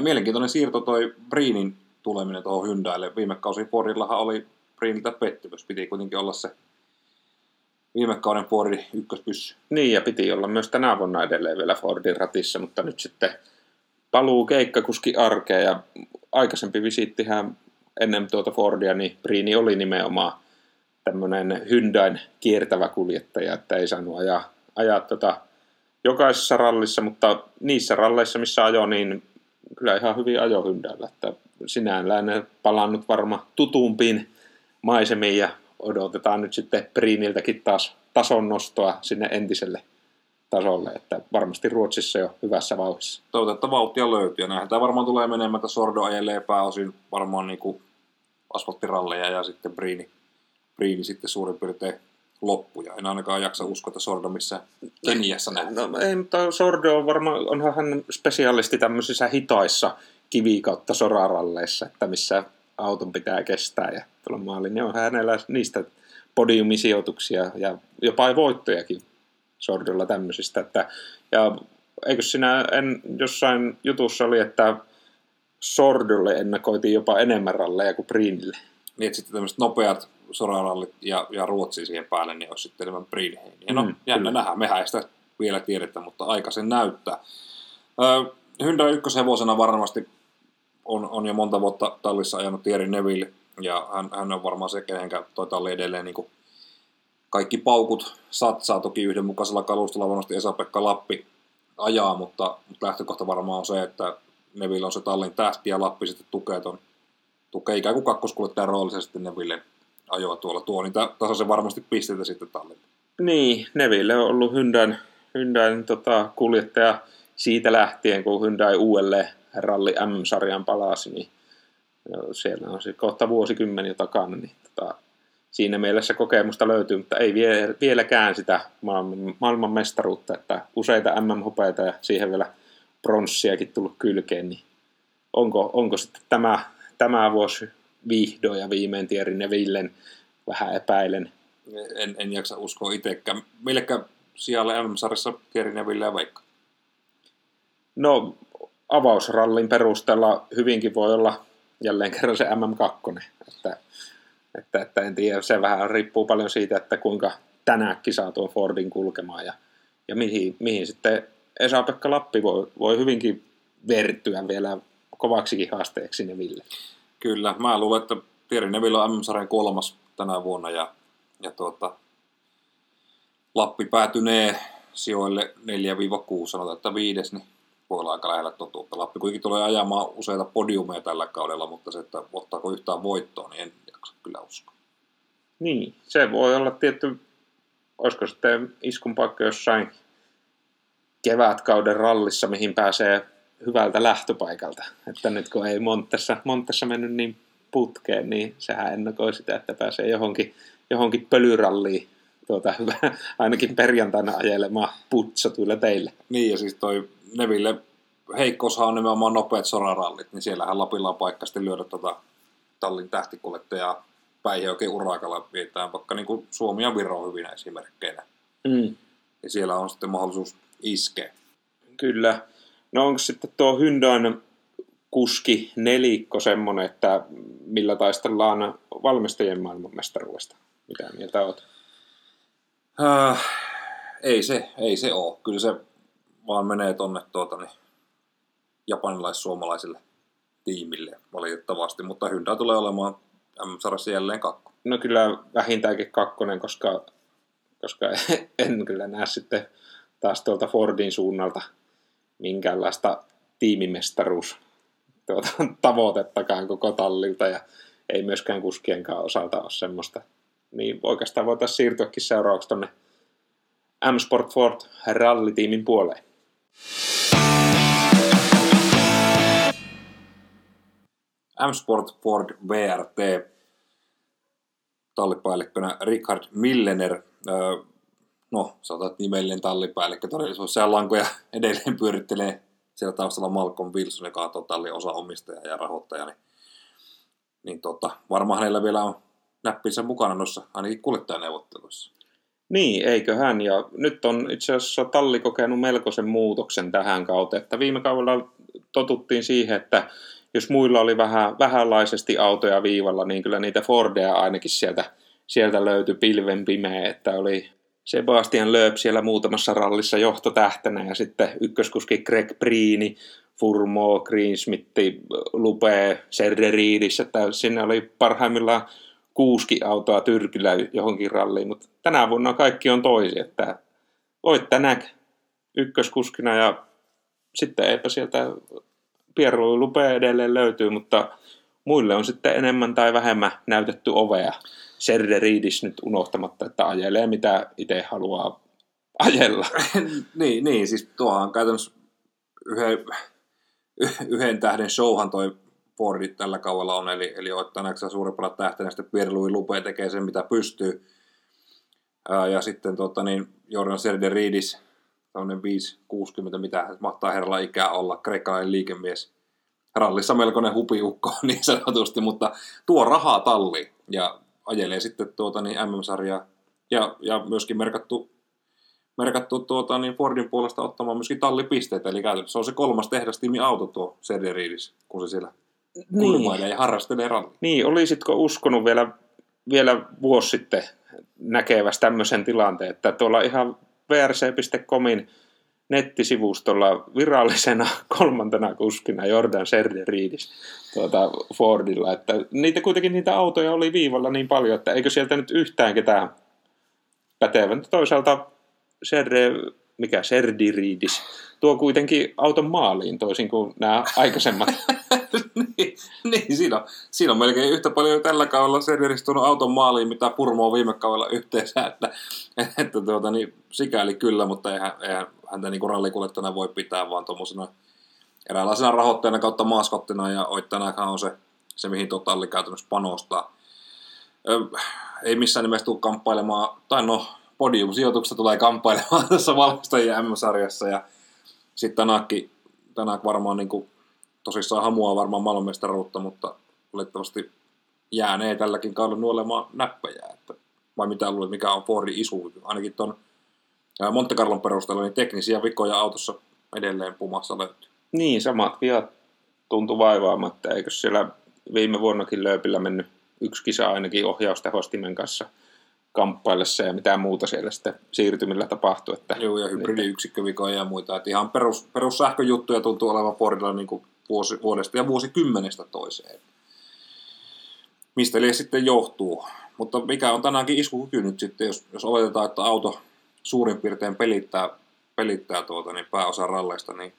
Mielenkiintoinen siirto toi Breenin tuleminen tuohon Hyundaille. Viime kausi Fordillahan oli Breeniltä pettymys. Piti kuitenkin olla se viime kauden Fordin ykköspyssy. Niin, ja piti olla myös tänä vuonna edelleen vielä Fordin ratissa, mutta nyt sitten paluu keikkakuski arkeen, ja aikaisempi visittihän ennen tuota Fordia, niin Brini oli nimenomaan tämmöinen Hyundain kiertävä kuljettaja, että ei saanut ajaa, ajaa tota jokaisessa rallissa, mutta niissä ralleissa, missä ajo, niin kyllä ihan hyvin ajo Hyundailla, että sinällään palannut varma tutumpiin maisemiin ja odotetaan nyt sitten Briniltäkin taas tason nostoa sinne entiselle tasolle, että varmasti Ruotsissa jo hyvässä vauhdissa. Toivotaan, että vauhtia löytyy. Ja näinhän tämä varmaan tulee menemään, että Sordo ajelee pääosin varmaan niin kuin asfalttiralleja ja sitten Brini, Brini sitten suurin piirtein loppuja. En ainakaan jaksa uskoa, että Sordo missä Keniassa nähdään. No ei, mutta Sordo on varmaan, onhan hän spesialisti tämmöisissä hitaissa kivi kautta soraralleissa, että missä auton pitää kestää ja tulla maaliin, niin on hänellä niistä podiumisijoituksia ja jopa voittojakin Sordolla tämmöisistä. Että, ja eikö sinä en, jossain jutussa oli, että Sordolle ennakoitiin jopa enemmän ralleja kuin Brinille. Niin, että sitten tämmöiset nopeat sorarallit ja, ja Ruotsi siihen päälle, niin olisi sitten enemmän Brinheiniä. No, Mm, jännä kyllä. nähdä. Mehän ei sitä vielä tiedetä, mutta aika sen näyttää. Ö, Hyundai ykköshevosena varmasti on, on jo monta vuotta tallissa ajanut Thierry Neville, ja hän, hän on varmaan se, kenenkä toi talli edelleen niin kaikki paukut satsaa. Toki yhdenmukaisella kalustolla varmasti Esa-Pekka Lappi ajaa, mutta, mutta lähtökohta varmaan on se, että Neville on se tallin tähti ja Lappi sitten tukee, ton, tukee ikään kuin kakkoskuljettajan roolissa sitten Neville ajoa tuolla tuo, niin tasaisen varmasti pisteitä sitten tallille. Niin, Neville on ollut Hyundain, Hyundain tota, kuljettaja siitä lähtien, kun Hyundai uudelleen ralli M-sarjan palasi, niin jo, siellä on se kohta vuosikymmen jo takana, niin tota, siinä mielessä kokemusta löytyy, mutta ei vie, vieläkään sitä maailman, maailman mestaruutta, että useita MM-hopeita ja siihen vielä pronssiakin tullut kylkeen, niin onko, onko sitten tämä, tämä vuosi vihdoin ja viimein Thierry Nevillen vähän epäilen, En, en jaksa uskoa itsekään. Millekä sijalle M-sarjassa Thierry Neville ja Veikka? No, avausrallin perusteella hyvinkin voi olla jälleen kerran se MM2. Että, että, että en tiedä, se vähän riippuu paljon siitä, että kuinka tänäänkin saa tuon Fordin kulkemaan ja, ja mihin, mihin sitten Esa-Pekka Lappi voi, voi hyvinkin vertyä vielä kovaksikin haasteeksi Neville. Kyllä, mä luulen, että Thierry Neville on MM-sarjan kolmas tänä vuonna ja, ja tuota, Lappi päätynee sijoille 4-6, sanotaan, että viides, niin voi olla aika lähellä totuutta. Lappi kuitenkin tulee ajamaan useita podiumeja tällä kaudella, mutta se, että ottaako yhtään voittoa, niin en jaksa kyllä uskoa. Niin, se voi olla tietty, olisiko sitten iskun paikka jossain kevätkauden rallissa, mihin pääsee hyvältä lähtöpaikalta. Että nyt kun ei Montessa, Montessa mennyt niin putkeen, niin sehän ennakoi sitä, että pääsee johonkin, johonkin pölyralliin tuota, ainakin perjantaina ajelemaan putsatuilla teille. Niin, ja siis toi Neville heikkoushan on nimenomaan nopeat sorarallit, niin siellähän Lapilla on paikka sitten lyödä tota tallin tähtikuljettajaa päihin oikein urakalla vietään, vaikka niin kuin Suomi ja Viro on hyvinä esimerkkeinä. Mm. Ja siellä on sitten mahdollisuus iskeä. Kyllä. No onko sitten tuo Hyundain kuski nelikko semmoinen, että millä taistellaan valmistajien maailmanmestaruudesta? Mitä mieltä olet? Äh, ei se, ei se ole. Kyllä se vaan menee tonne tuota, niin, japanilais-suomalaisille tiimille valitettavasti, mutta Hyundai tulee olemaan M-sarassa jälleen kakko. No kyllä vähintäänkin kakkonen, koska, koska en kyllä näe sitten taas tuolta Fordin suunnalta minkäänlaista tiimimestaruus tuota, tavoitettakaan koko tallilta ja ei myöskään kuskienkaan osalta ole semmoista. Niin oikeastaan voitaisiin siirtyäkin seuraavaksi tuonne M-Sport Ford rallitiimin puoleen. M-Sport Ford VRT tallipäällikkönä Richard Millener. No, sanotaan, nimellinen tallipäällikkö. Todellisuudessa lankoja edelleen pyörittelee siellä taustalla Malcolm Wilson, joka on tallin osa omistaja ja rahoittaja. Niin, niin tota, varmaan hänellä vielä on näppinsä mukana noissa ainakin kuljettajaneuvotteluissa. Niin, eiköhän. Ja nyt on itse asiassa talli kokenut melkoisen muutoksen tähän kautta, että viime kaudella totuttiin siihen, että jos muilla oli vähän, vähänlaisesti autoja viivalla, niin kyllä niitä Fordeja ainakin sieltä, sieltä löytyi pilven pimeä, että oli Sebastian Lööp siellä muutamassa rallissa johtotähtenä ja sitten ykköskuski Greg Priini, Furmo, Greensmitti, Lupe, Serderidis, että sinne oli parhaimmillaan kuuski autoa tyrkillä johonkin ralliin, mutta tänä vuonna kaikki on toisi, että voit tänään ykköskuskina ja sitten eipä sieltä Pierro Lupe edelleen löytyy, mutta muille on sitten enemmän tai vähemmän näytetty ovea. Serde Riidis nyt unohtamatta, että ajelee mitä itse haluaa ajella. niin, niin, siis tuohan käytännössä yhden, yhden tähden showhan toi Fordi tällä kaudella on, eli, eli ottaneeksi suurimpana tähtenä sitten Pierre Louis Lupe tekee sen mitä pystyy. Ää, ja sitten tota, niin Jordan Serde Riidis, tämmöinen 5-60, mitä mahtaa herralla ikää olla, kreikkalainen liikemies. Rallissa melkoinen hupiukko niin sanotusti, mutta tuo rahaa talli ja ajelee sitten tuota, niin MM-sarjaa ja, ja myöskin merkattu, merkattu tuota, niin Fordin puolesta ottamaan myöskin tallipisteitä, eli käytännössä on se kolmas tehdastiimi auto tuo Sederiidis, kun se siellä niin. ja harrastelee ralli. Niin, olisitko uskonut vielä, vielä vuosi sitten näkevässä tämmöisen tilanteen, että tuolla ihan vrc.comin nettisivustolla virallisena kolmantena kuskina Jordan Serderidis tuota Fordilla, että niitä kuitenkin niitä autoja oli viivalla niin paljon, että eikö sieltä nyt yhtään ketään pätevän. Toisaalta Serde, mikä Serdiridis, tuo kuitenkin auton maaliin toisin kuin nämä aikaisemmat. niin, niin siinä, on, siinä on melkein yhtä paljon tällä kaudella Serdiris auton maaliin, mitä Purmo on viime kaudella yhteensä, että, että tuota, niin, sikäli kyllä, mutta eihän, eihän häntä niin rallikuljettajana voi pitää, vaan tuommoisena eräänlaisena rahoittajana kautta maaskottina ja oittajana on se, se mihin totalli käytännössä panostaa. Ö, ei missään nimessä tule kamppailemaan, tai no podium-sijoituksesta tulee kamppailemaan tässä valmistajien M-sarjassa ja sitten Tanakki, Tanak varmaan niin kuin, tosissaan hamuaa varmaan maailmanmestaruutta, mutta valitettavasti jäänee tälläkin kaudella nuolemaan näppejä. Että, vai mitä luulet, mikä on Fordin isu? Ainakin tuon Monte Carlon perusteella niin teknisiä vikoja autossa edelleen pumassa löytyy. Niin, samat viat tuntuu vaivaamatta. Eikö siellä viime vuonnakin lööpillä mennyt yksi kisa ainakin ohjaustehostimen kanssa kamppaillessa ja mitä muuta siellä sitten siirtymillä tapahtui. Että Joo, ja hybridiyksikövikoja ja muita. Että ihan perus, perus sähköjuttuja tuntuu olevan Fordilla niin kuin vuosi, vuodesta ja vuosikymmenestä toiseen. Mistä liian sitten johtuu. Mutta mikä on tänäänkin iskukyky nyt sitten, jos, jos oletetaan, että auto suurin piirtein pelittää, pelittää tuota, niin pääosa ralleista, niin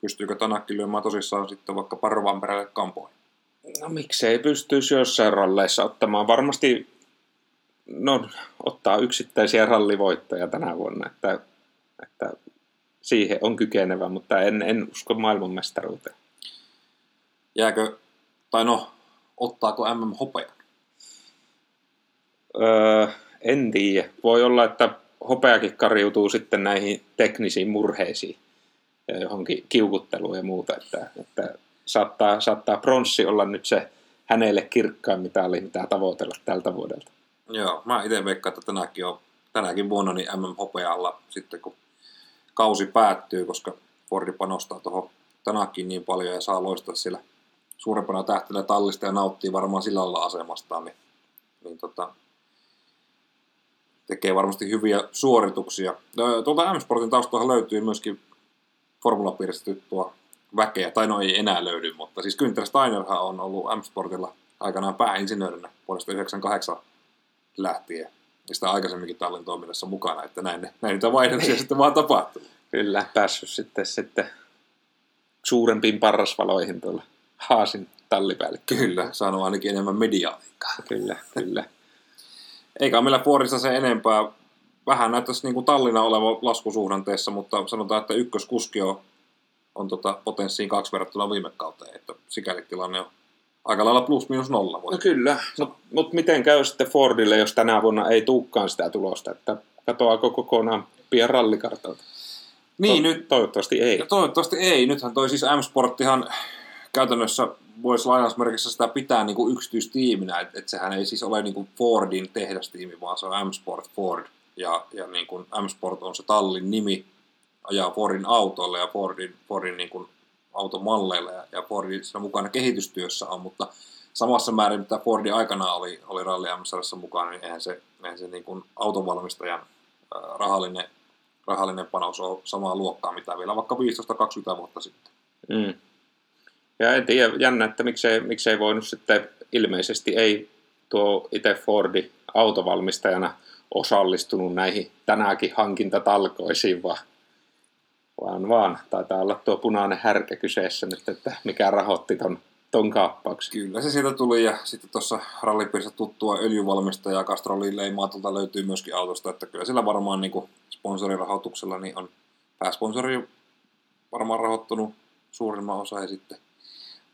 pystyykö Tanakki lyömään tosissaan sitten vaikka Parvaan perälle kampoihin? No miksei pystyisi jossain ralleissa ottamaan. Varmasti no, ottaa yksittäisiä rallivoittoja tänä vuonna, että, että siihen on kykenevä, mutta en, en usko maailmanmestaruuteen. Jääkö, tai no, ottaako MM hopea? Öö, en tiedä. Voi olla, että hopeakin karjutuu sitten näihin teknisiin murheisiin ja johonkin kiukutteluun ja muuta, että, että saattaa, saattaa pronssi olla nyt se hänelle kirkkain mitali, mitä tavoitella tältä vuodelta. Joo, mä itse veikkaan, että tänäkin, on, tänäkin vuonna niin MM hopealla sitten kun kausi päättyy, koska Fordi panostaa tuohon tänäkin niin paljon ja saa loistaa siellä suurempana tähtenä tallista ja nauttii varmaan sillä lailla asemastaan, niin, niin tota, tekee varmasti hyviä suorituksia. Tuolta M-Sportin taustalta löytyy myöskin formulapiiristä tuttua väkeä, tai no ei enää löydy, mutta siis Günther Steinerhan on ollut M-Sportilla aikanaan pääinsinöörinä vuodesta 98 lähtien, ja sitä aikaisemminkin tallin toiminnassa mukana, että näin, näin niitä vaihdoksia sitten vaan tapahtuu. Kyllä, päässyt sitten, sitten suurempiin parrasvaloihin tuolla Haasin tallipäällikkö. Kyllä, saanut ainakin enemmän media-aikaa. Kyllä, kyllä. Eikä meillä Fordissa se enempää. Vähän näyttäisi niin kuin Tallinna oleva laskusuhdanteessa, mutta sanotaan, että ykköskuski on, on tota potenssiin kaksi verrattuna viime kauteen. Että sikäli tilanne on aika lailla plus minus nolla. No kyllä, mutta mut miten käy sitten Fordille, jos tänä vuonna ei tuukkaan sitä tulosta, että katoako kokonaan pian rallikartalta? Niin, to- nyt, Toivottavasti ei. ja toivottavasti ei. Nythän toi siis M-Sporttihan käytännössä voisi lainausmerkissä sitä pitää niin kuin yksityistiiminä, että et sehän ei siis ole niin kuin Fordin tehdastiimi, vaan se on M-Sport Ford. Ja, ja niin kuin M-Sport on se tallin nimi, ajaa Fordin autoilla ja Fordin, Fordin niin kuin automalleilla ja, ja Fordin siinä mukana kehitystyössä on, mutta samassa määrin, mitä Fordin aikana oli, oli Rally MSRssä mukana, niin eihän se, eihän se niin kuin autonvalmistajan rahallinen, rahallinen panos ole samaa luokkaa, mitä vielä vaikka 15-20 vuotta sitten. Mm. Ja en tiedä, jännä, että miksei, miksei voinut sitten, ilmeisesti ei tuo itse Fordi autovalmistajana osallistunut näihin tänäänkin hankintatalkoisiin, vaan, vaan, vaan taitaa olla tuo punainen härkä kyseessä nyt, että mikä rahoitti ton, ton kaappauksen. Kyllä se sieltä tuli ja sitten tuossa rallipiirissä tuttua öljyvalmistajaa Castrolin leimaatulta löytyy myöskin autosta, että kyllä sillä varmaan niin sponsorirahoituksella niin on pääsponsori varmaan rahoittunut suurimman osa ja sitten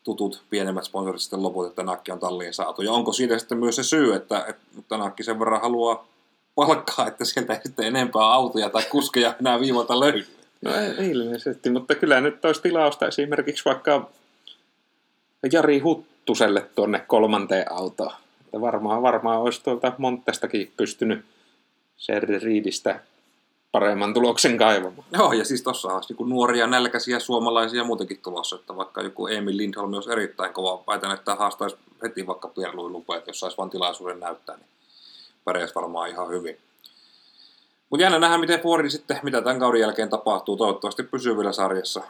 tutut pienemmät sponsorit sitten loput, että Nakki on talliin saatu. Ja onko siitä sitten myös se syy, että, että Nakki sen verran haluaa palkkaa, että sieltä ei sitten enempää autoja tai kuskeja enää viimalta löydy? No ei ilmeisesti, mutta kyllä nyt olisi tilausta esimerkiksi vaikka Jari Huttuselle tuonne kolmanteen autoon. Että varmaan, varmaan olisi tuolta Montestakin pystynyt Serri Riidistä paremman tuloksen kaivamaan. Joo, ja siis tuossa on niin nuoria nälkäisiä suomalaisia muutenkin tulossa, että vaikka joku Emil Lindholm olisi erittäin kova, väitän, että haastaisi heti vaikka Pierluin lupeet, jos saisi vain tilaisuuden näyttää, niin pärjäisi varmaan ihan hyvin. Mutta jännä nähdä, miten Fordi sitten, mitä tämän kauden jälkeen tapahtuu. Toivottavasti pysyy vielä sarjassa,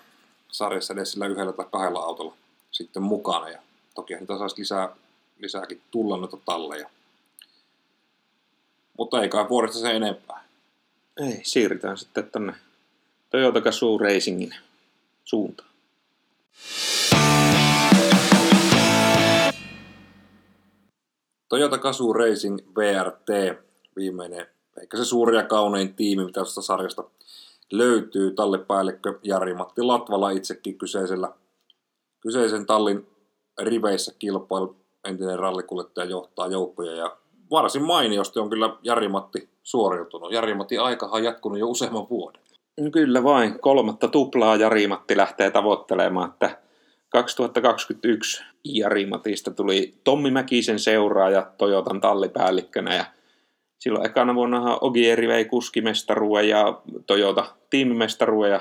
sarjassa edes sillä yhdellä tai kahdella autolla sitten mukana. Ja toki niitä saisi lisää, lisääkin tulla noita talleja. Mutta ei kai Fordista se enempää. Ei, siirrytään sitten tonne Toyota Gazoo Racingin suuntaan. Toyota Gazoo Racing VRT, viimeinen, eikä se suuri ja kaunein tiimi, mitä tästä sarjasta löytyy. Tallipäällikkö Jari-Matti Latvala itsekin kyseisellä, kyseisen tallin riveissä kilpailu. Entinen rallikuljettaja johtaa joukkoja ja varsin mainiosti on kyllä Jari-Matti suoriutunut. Jari-Matti aikahan on jatkunut jo useamman vuoden. No Kyllä vain. Kolmatta tuplaa Jari-Matti lähtee tavoittelemaan, että 2021 Jari-Matista tuli Tommi Mäkisen seuraaja Toyotan tallipäällikkönä ja silloin ekana vuonnahan Ogieri vei kuskimestaruuden ja Toyota tiimimestaruuden ja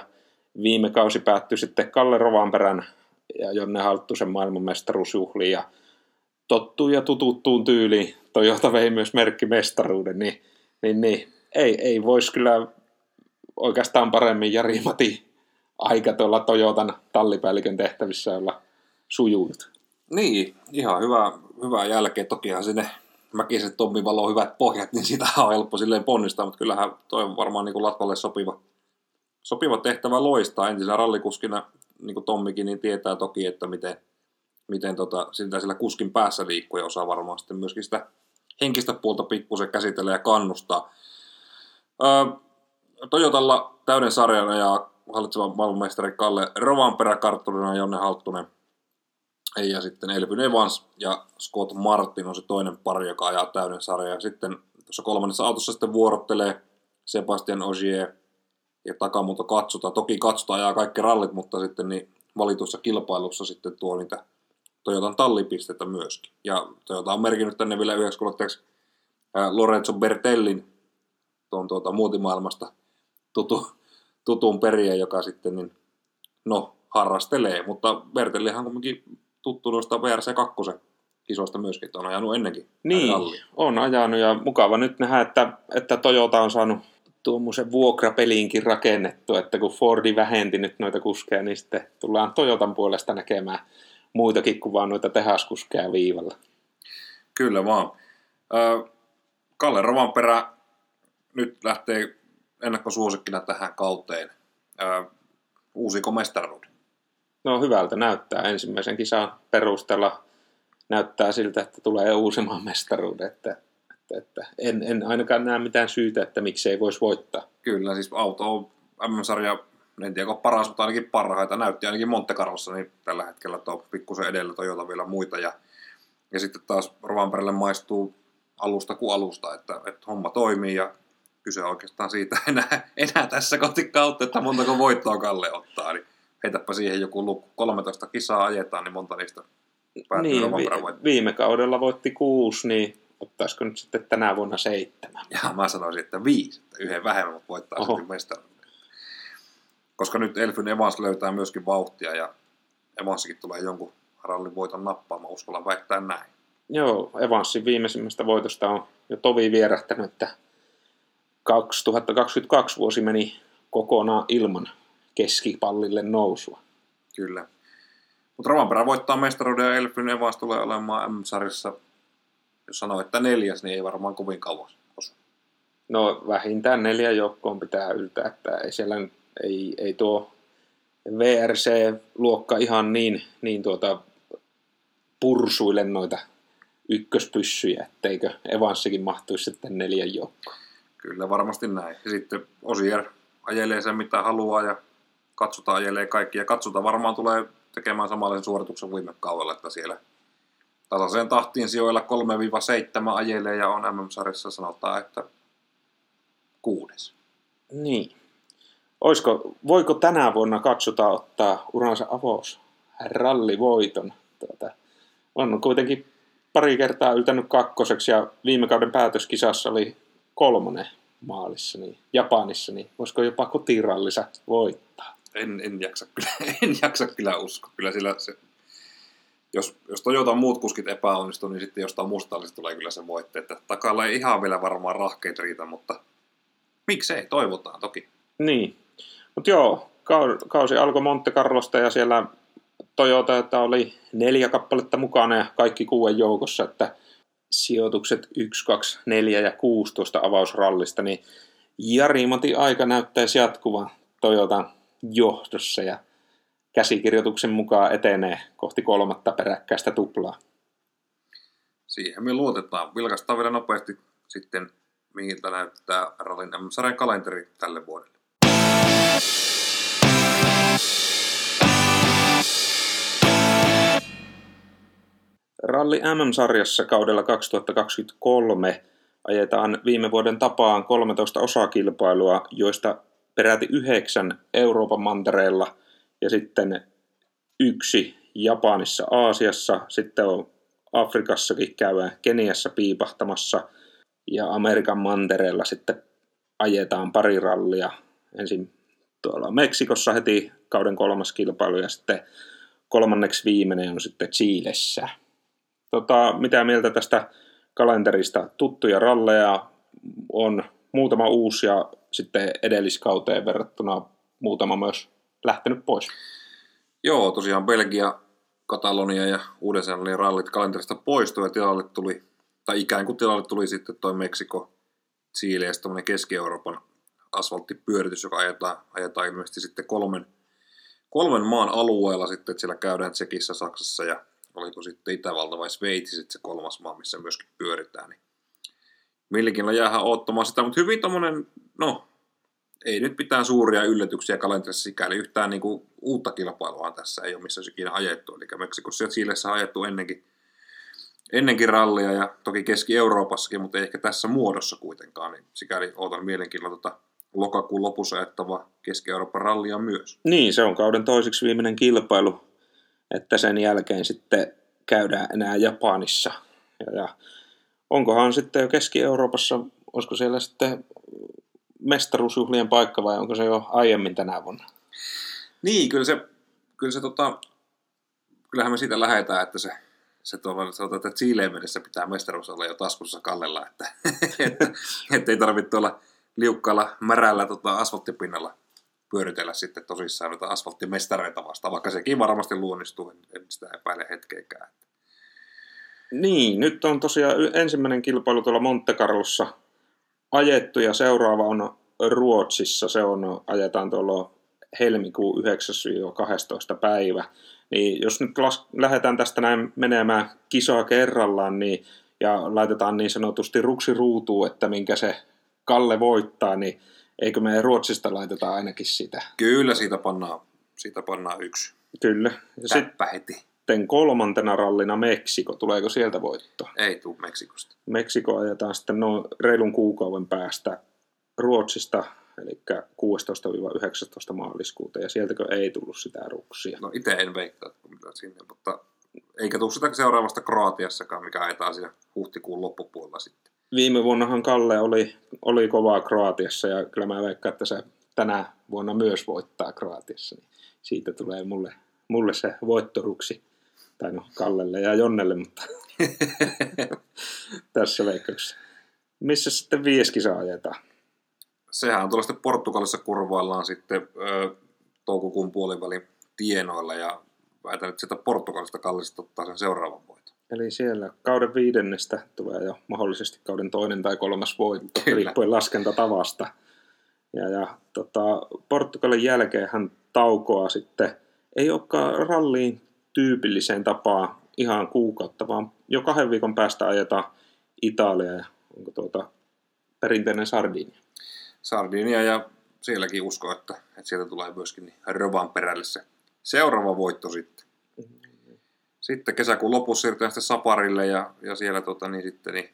viime kausi päättyi sitten Kalle Rovanperän ja Jonne Halttusen maailmanmestaruusjuhliin ja tottuu ja tututtuun tyyliin. Toyota vei myös merkkimestaruuden, niin, niin, niin ei, ei voisi kyllä oikeastaan paremmin Jari Mati aika tuolla Toyotan tallipäällikön tehtävissä olla sujunut. Niin, ihan hyvä, hyvää jälkeä. Tokihan sinne Mäkisen Tommi valo hyvät pohjat, niin sitä on helppo silleen ponnistaa, mutta kyllähän toi on varmaan niin kuin Latvalle sopiva, sopiva tehtävä loistaa. Entisenä rallikuskina, niin kuin Tommikin, niin tietää toki, että miten, miten tota, sitä sillä kuskin päässä liikkuu ja osaa varmaan sitten myöskin sitä henkistä puolta pikkusen käsitellä ja kannustaa. Öö, Toyotalla täyden sarjan ja hallitseva maailmanmestari Kalle Rovanperä kartturina Jonne Halttunen ja sitten Elvin Evans ja Scott Martin on se toinen pari, joka ajaa täyden sarjan. Ja sitten tuossa kolmannessa autossa sitten vuorottelee Sebastian Ogier ja Takamuto katsotaan. Toki katsotaan ajaa kaikki rallit, mutta sitten niin valituissa kilpailussa sitten tuo niitä Toyotan tallipisteitä myöskin. Ja Toyota on merkinnyt tänne vielä yhdeksi kuljettajaksi Lorenzo Bertellin tuon tuota, muotimaailmasta tutu, tutun periä, joka sitten niin, no, harrastelee. Mutta Bertellihan kuitenkin tuttu noista VRC2 kisoista myöskin, että on ajanut ennenkin. Niin, on ajanut ja mukava nyt nähdä, että, että Toyota on saanut tuommoisen vuokrapeliinkin rakennettu, että kun Fordi vähenti nyt noita kuskeja, niin sitten tullaan Toyotan puolesta näkemään muitakin kuin vaan noita tehaskuskeja viivalla. Kyllä vaan. Kalle Rovanperä nyt lähtee ennakkosuosikkina tähän kauteen. Uusiko mestaruuden? No hyvältä näyttää. Ensimmäisen kisan perusteella näyttää siltä, että tulee uusimaan mestaruuden. Että, että, että en, en ainakaan näe mitään syytä, että miksi ei voisi voittaa. Kyllä, siis auto on MM-sarja, en tiedä onko paras, mutta ainakin parhaita. Näytti ainakin Monte Carlossa, niin tällä hetkellä tuo pikkusen edellä Toyota vielä muita. Ja, ja sitten taas Rovanperälle maistuu alusta kuin alusta, että, että homma toimii ja kyse oikeastaan siitä enää, enää tässä kohti kautta, että montako voittoa Kalle ottaa. Niin heitäpä siihen joku luku, 13 kisaa ajetaan, niin monta niistä päätyy niin, vi- viime kaudella voitti kuusi, niin ottaisiko nyt sitten tänä vuonna seitsemän? Ja mä sanoisin, että viisi, että yhden vähemmän, mutta voittaa Oho. sitten mestaruuden. Koska nyt Elfyn Evans löytää myöskin vauhtia ja Evansikin tulee jonkun rallin voiton nappaamaan, uskallan väittää näin. Joo, Evansin viimeisimmästä voitosta on jo tovi vierähtänyt, että 2022 vuosi meni kokonaan ilman keskipallille nousua. Kyllä. Mutta Rovanperä voittaa mestaruuden ja Elfyn Evans tulee olemaan M-sarjassa, jos sanoo, että neljäs, niin ei varmaan kovin kauas osu. No vähintään neljä joukkoon pitää yltää, että ei siellä ei, ei tuo VRC-luokka ihan niin, niin tuota pursuille noita ykköspyssyjä, etteikö Evanssikin mahtuisi sitten neljän joukkoon. Kyllä varmasti näin. Ja sitten Osier ajelee sen mitä haluaa ja katsotaan ajelee kaikki. Ja katsotaan varmaan tulee tekemään samanlaisen suorituksen viime kaudella, että siellä tasaiseen tahtiin sijoilla 3-7 ajelee ja on MM-sarjassa sanotaan, että kuudes. Niin. Oisko, voiko tänä vuonna katsota ottaa uransa avaus rallivoiton? Tuota, on kuitenkin pari kertaa yltänyt kakkoseksi ja viime kauden päätöskisassa oli kolmonen maalissa, niin Japanissa, niin voisiko jopa kotirallisa voittaa? En, en, jaksa kyllä, en jaksa kyllä uskoa. Kyllä sillä se, jos, jos Toyota muut kuskit epäonnistuu, niin sitten jostain muusta tulee kyllä se voitte. Että takalla ei ihan vielä varmaan rahkeet riitä, mutta miksei, toivotaan toki. Niin, mutta joo, kausi alkoi Monte Carlosta ja siellä Toyota että oli neljä kappaletta mukana ja kaikki kuuden joukossa, että sijoitukset 1, 2, 4 ja 6 tuosta avausrallista, niin Jari Mati aika näyttäisi jatkuvan Toyotan johdossa ja käsikirjoituksen mukaan etenee kohti kolmatta peräkkäistä tuplaa. Siihen me luotetaan. Vilkastaan vielä nopeasti sitten, miltä näyttää rallin M-sarjan kalenteri tälle vuodelle. Ralli MM-sarjassa kaudella 2023 ajetaan viime vuoden tapaan 13 osakilpailua, joista peräti yhdeksän Euroopan mantereella ja sitten yksi Japanissa, Aasiassa, sitten on Afrikassakin käydään Keniassa piipahtamassa ja Amerikan mantereella sitten ajetaan pari rallia. Ensin tuolla Meksikossa heti kauden kolmas kilpailu ja sitten kolmanneksi viimeinen on sitten Chiilessä Tota, mitä mieltä tästä kalenterista? Tuttuja ralleja on muutama uusi ja sitten edelliskauteen verrattuna muutama myös lähtenyt pois. Joo, tosiaan Belgia, Katalonia ja Uuden-Seelannin rallit kalenterista poistui ja tilalle tuli, tai ikään kuin tilalle tuli sitten toi Meksiko, Chile ja Keski-Euroopan asfalttipyöritys, joka ajetaan, ajetaan ilmeisesti sitten kolmen, kolmen maan alueella sitten, että siellä käydään Tsekissä, Saksassa ja oliko sitten Itävalta vai Sveitsi sitten se kolmas maa, missä myöskin pyöritään. Niin mielenkiinnolla jäähän odottamaan sitä, mutta hyvin tommonen, no, ei nyt mitään suuria yllätyksiä kalenterissa sikäli yhtään niin uutta kilpailua tässä ei ole missä ikinä ajettu. Eli Meksikossa ja Chilessä ajettu ennenkin, ennenkin rallia ja toki Keski-Euroopassakin, mutta ei ehkä tässä muodossa kuitenkaan. Niin sikäli odotan mielenkiinnolla tota lokakuun lopussa ajettava Keski-Euroopan rallia myös. Niin, se on kauden toiseksi viimeinen kilpailu, että sen jälkeen sitten käydään enää Japanissa. Ja, ja onkohan sitten jo Keski-Euroopassa, olisiko siellä sitten mestaruusjuhlien paikka vai onko se jo aiemmin tänä vuonna? Niin, kyllä se, kyllä se tota, kyllähän me siitä lähdetään, että se, se tuolla, sanotaan, että Chileen mennessä pitää mestaruus olla jo taskussa kallella, että, että, että ei tarvitse olla liukkaalla märällä tota, asfalttipinnalla pyöritellä sitten tosissaan noita asfalttimestareita vastaan, vaikka sekin varmasti luonnistuu, en, en sitä epäile hetkeäkään. Niin, nyt on tosiaan ensimmäinen kilpailu tuolla Monte Carlossa ajettu ja seuraava on Ruotsissa. Se on, ajetaan tuolla helmikuun 9-12 päivä. Niin jos nyt las, lähdetään tästä näin menemään kisaa kerrallaan niin, ja laitetaan niin sanotusti ruksi ruutuun, että minkä se Kalle voittaa, niin eikö me Ruotsista laiteta ainakin sitä? Kyllä, siitä pannaan, siitä pannaan yksi. Kyllä. Ja sitten heti. Sitten kolmantena rallina Meksiko. Tuleeko sieltä voitto? Ei tule Meksikosta. Meksiko ajetaan sitten no, reilun kuukauden päästä Ruotsista, eli 16-19 maaliskuuta, ja sieltäkö ei tullut sitä ruksia? No itse en veikkaa, mitä sinne, mutta eikä tule sitä seuraavasta Kroatiassakaan, mikä ajetaan siinä huhtikuun loppupuolella sitten. Viime vuonnahan Kalle oli, oli kovaa Kroatiassa, ja kyllä mä veikkaan, että se tänä vuonna myös voittaa Kroatiassa, niin siitä tulee mulle, mulle se voittoruksi. Tai no Kallelle ja Jonnelle, mutta tässä veikkauksessa. Missä sitten vieskisa ajetaan? Sehän on tuollaista Portugalissa kurvaillaan sitten ö, toukokuun puolivälin tienoilla ja väitän, että sieltä Portugalista Kallista ottaa sen seuraavan voiton. Eli siellä kauden viidennestä tulee jo mahdollisesti kauden toinen tai kolmas voitto, Kyllä. riippuen laskentatavasta. Ja, ja tota, Portugalin jälkeen hän taukoaa sitten, ei olekaan ralliin tyypilliseen tapaan ihan kuukautta, vaan jo kahden viikon päästä ajetaan Italia ja onko tuota perinteinen Sardinia. Sardinia ja sielläkin usko, että, että sieltä tulee myöskin niin Rovan perälle se seuraava voitto sitten. Sitten kesäkuun lopussa siirrytään sitten Saparille ja, ja siellä tota, niin sitten, niin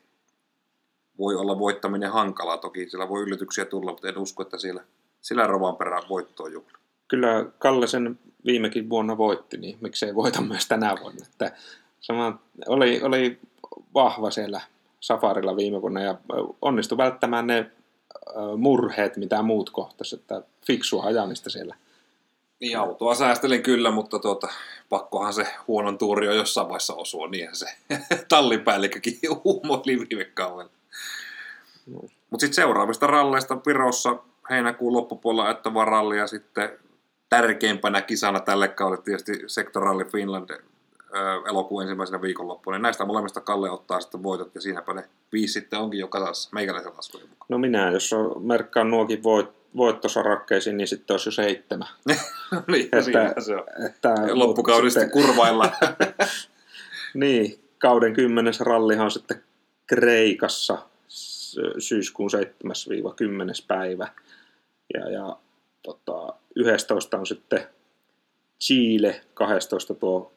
voi olla voittaminen hankalaa. Toki siellä voi yllätyksiä tulla, mutta en usko, että siellä, sillä Rovan perään voittoa juhla. Kyllä Kalle sen viimekin vuonna voitti, niin miksei voita myös tänä vuonna. Että sama, oli, oli vahva siellä safarilla viime vuonna ja onnistui välttämään ne murheet, mitä muut kohtasivat, että fiksua ajamista siellä. Niin autoa säästelin kyllä, mutta tuota, pakkohan se huonon tuuri on jossain vaiheessa osua, niinhän se tallipäällikkökin huumoili viime kaudella. No. Mutta sitten seuraavista ralleista Pirossa heinäkuun loppupuolella että ralli ja sitten tärkeimpänä kisana tälle kaudelle tietysti Sektoralli Finland elokuun ensimmäisenä viikonloppuna. Niin näistä molemmista Kalle ottaa sitten voitot ja siinäpä ne viisi sitten onkin jo kasassa meikäläisen laskujen mukaan. No minä, jos on, merkkaan nuokin voit, voittosarakkeisiin, niin sitten olisi jo seitsemän. niin, että, se on. Että, Loppukaudesta sitten... kurvailla. niin, kauden kymmenes rallihan on sitten Kreikassa syyskuun 7-10. päivä. Ja, ja tota, 11 on sitten Chile, 12 tuo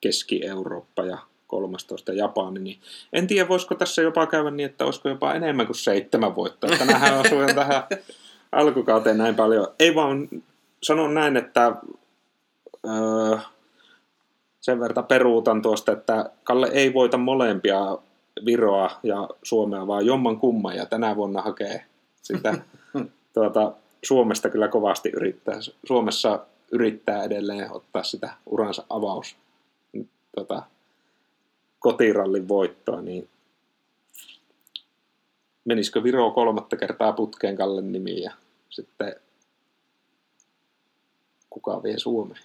Keski-Eurooppa ja 13 Japani, niin en tiedä, voisiko tässä jopa käydä niin, että olisiko jopa enemmän kuin seitsemän voittoa. Tänähän osuu tähän alkukauteen näin paljon. Ei vaan sanon näin, että öö, sen verran peruutan tuosta, että Kalle ei voita molempia Viroa ja Suomea, vaan jomman kumman, ja tänä vuonna hakee sitä tuota, Suomesta kyllä kovasti yrittää. Suomessa yrittää edelleen ottaa sitä uransa avaus tota, kotirallin voittoa, niin menisikö Viro kolmatta kertaa putkeen Kallen nimiin ja sitten kuka vie Suomeen?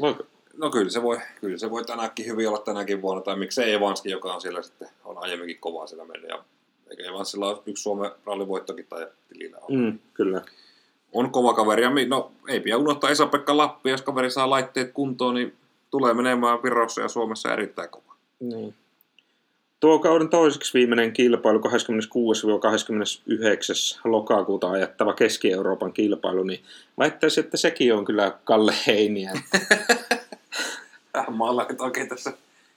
Voiko? No kyllä se voi, kyllä se voi tänäkin hyvin olla tänäkin vuonna, tai miksei Evanski, joka on siellä sitten, on aiemminkin kovaa siellä mennyt, ja eikä Evansilla ole yksi Suomen rallivoittokin tai tilillä on. Mm, kyllä. On kova kaveri, ja no ei pidä unohtaa Esa-Pekka Lappi, jos kaveri saa laitteet kuntoon, niin tulee menemään Virossa ja Suomessa erittäin kova. Niin. Tuo kauden toiseksi viimeinen kilpailu 26-29. lokakuuta ajattava Keski-Euroopan kilpailu, niin väittäisin, että sekin on kyllä Kalle Heiniä. Mä oon oikein tässä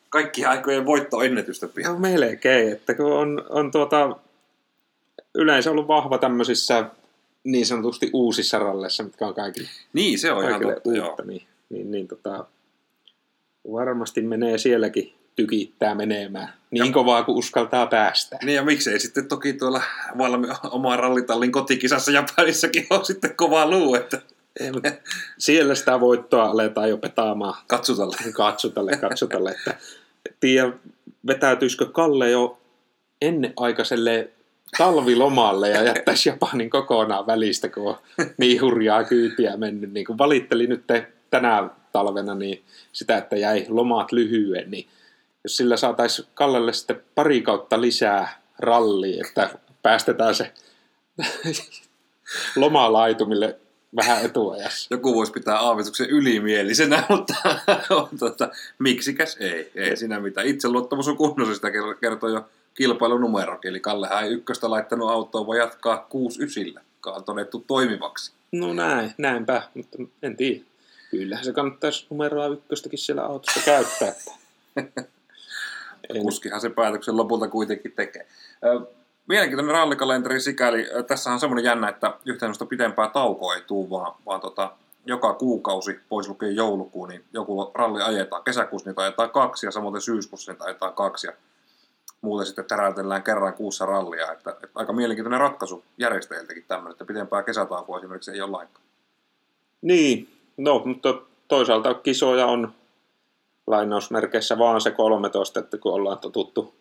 kaikki aikojen voittoennätystä pian. No melkein, että kun on, on tuota, yleensä ollut vahva tämmöisissä niin sanotusti uusissa ralleissa, mitkä on kaikille, Niin, se on ihan totta, joo. uutta, niin, niin, niin tota, varmasti menee sielläkin tykittää menemään niin Ja- kovaa kuin uskaltaa päästä. Niin ja miksei sitten toki tuolla valmi, oman rallitallin kotikisassa Japanissakin on sitten kova luu, että Ei, siellä sitä voittoa aletaan jo petaamaan katsotaan. katsotalle, katsotalle, että tiedä, vetäytyisikö Kalle jo ennenaikaiselle talvilomalle ja jättäisi Japanin kokonaan välistä, kun on niin hurjaa kyytiä mennyt. Niin kuin valitteli nyt tänä talvena niin sitä, että jäi lomat lyhyen, niin jos sillä saataisiin Kallelle sitten pari kautta lisää rallia, että päästetään se lomalaitumille vähän etuajassa. Joku voisi pitää aavistuksen ylimielisenä, mutta on, tota, miksikäs ei. Ei siinä mitään. Itseluottamus on kunnossa, sitä kertoo jo kilpailunumerokin. Eli Kallehan ei ykköstä laittanut autoa, voi jatkaa 6 ysillä, joka on todettu toimivaksi. No näin, näinpä, mutta en tiedä. Kyllähän se kannattaisi numeroa ykköstäkin siellä autossa käyttää. En, Kuskihan se päätöksen lopulta kuitenkin tekee. Mielenkiintoinen rallikalenteri sikäli. Tässä on semmoinen jännä, että yhtään pitempää taukoa ei tule, vaan, vaan tota, joka kuukausi, pois lukien joulukuun, niin joku ralli ajetaan. Kesäkuussa niitä ajetaan kaksi ja samoin syyskuussa niitä ajetaan kaksi. Ja muuten sitten täräytellään kerran kuussa rallia. Että, että aika mielenkiintoinen ratkaisu järjestäjiltäkin tämmöinen, että pitempää kesätaukoa esimerkiksi ei ole lainkaan. niin, no, mutta toisaalta kisoja on lainausmerkeissä vaan se 13, että kun ollaan totuttu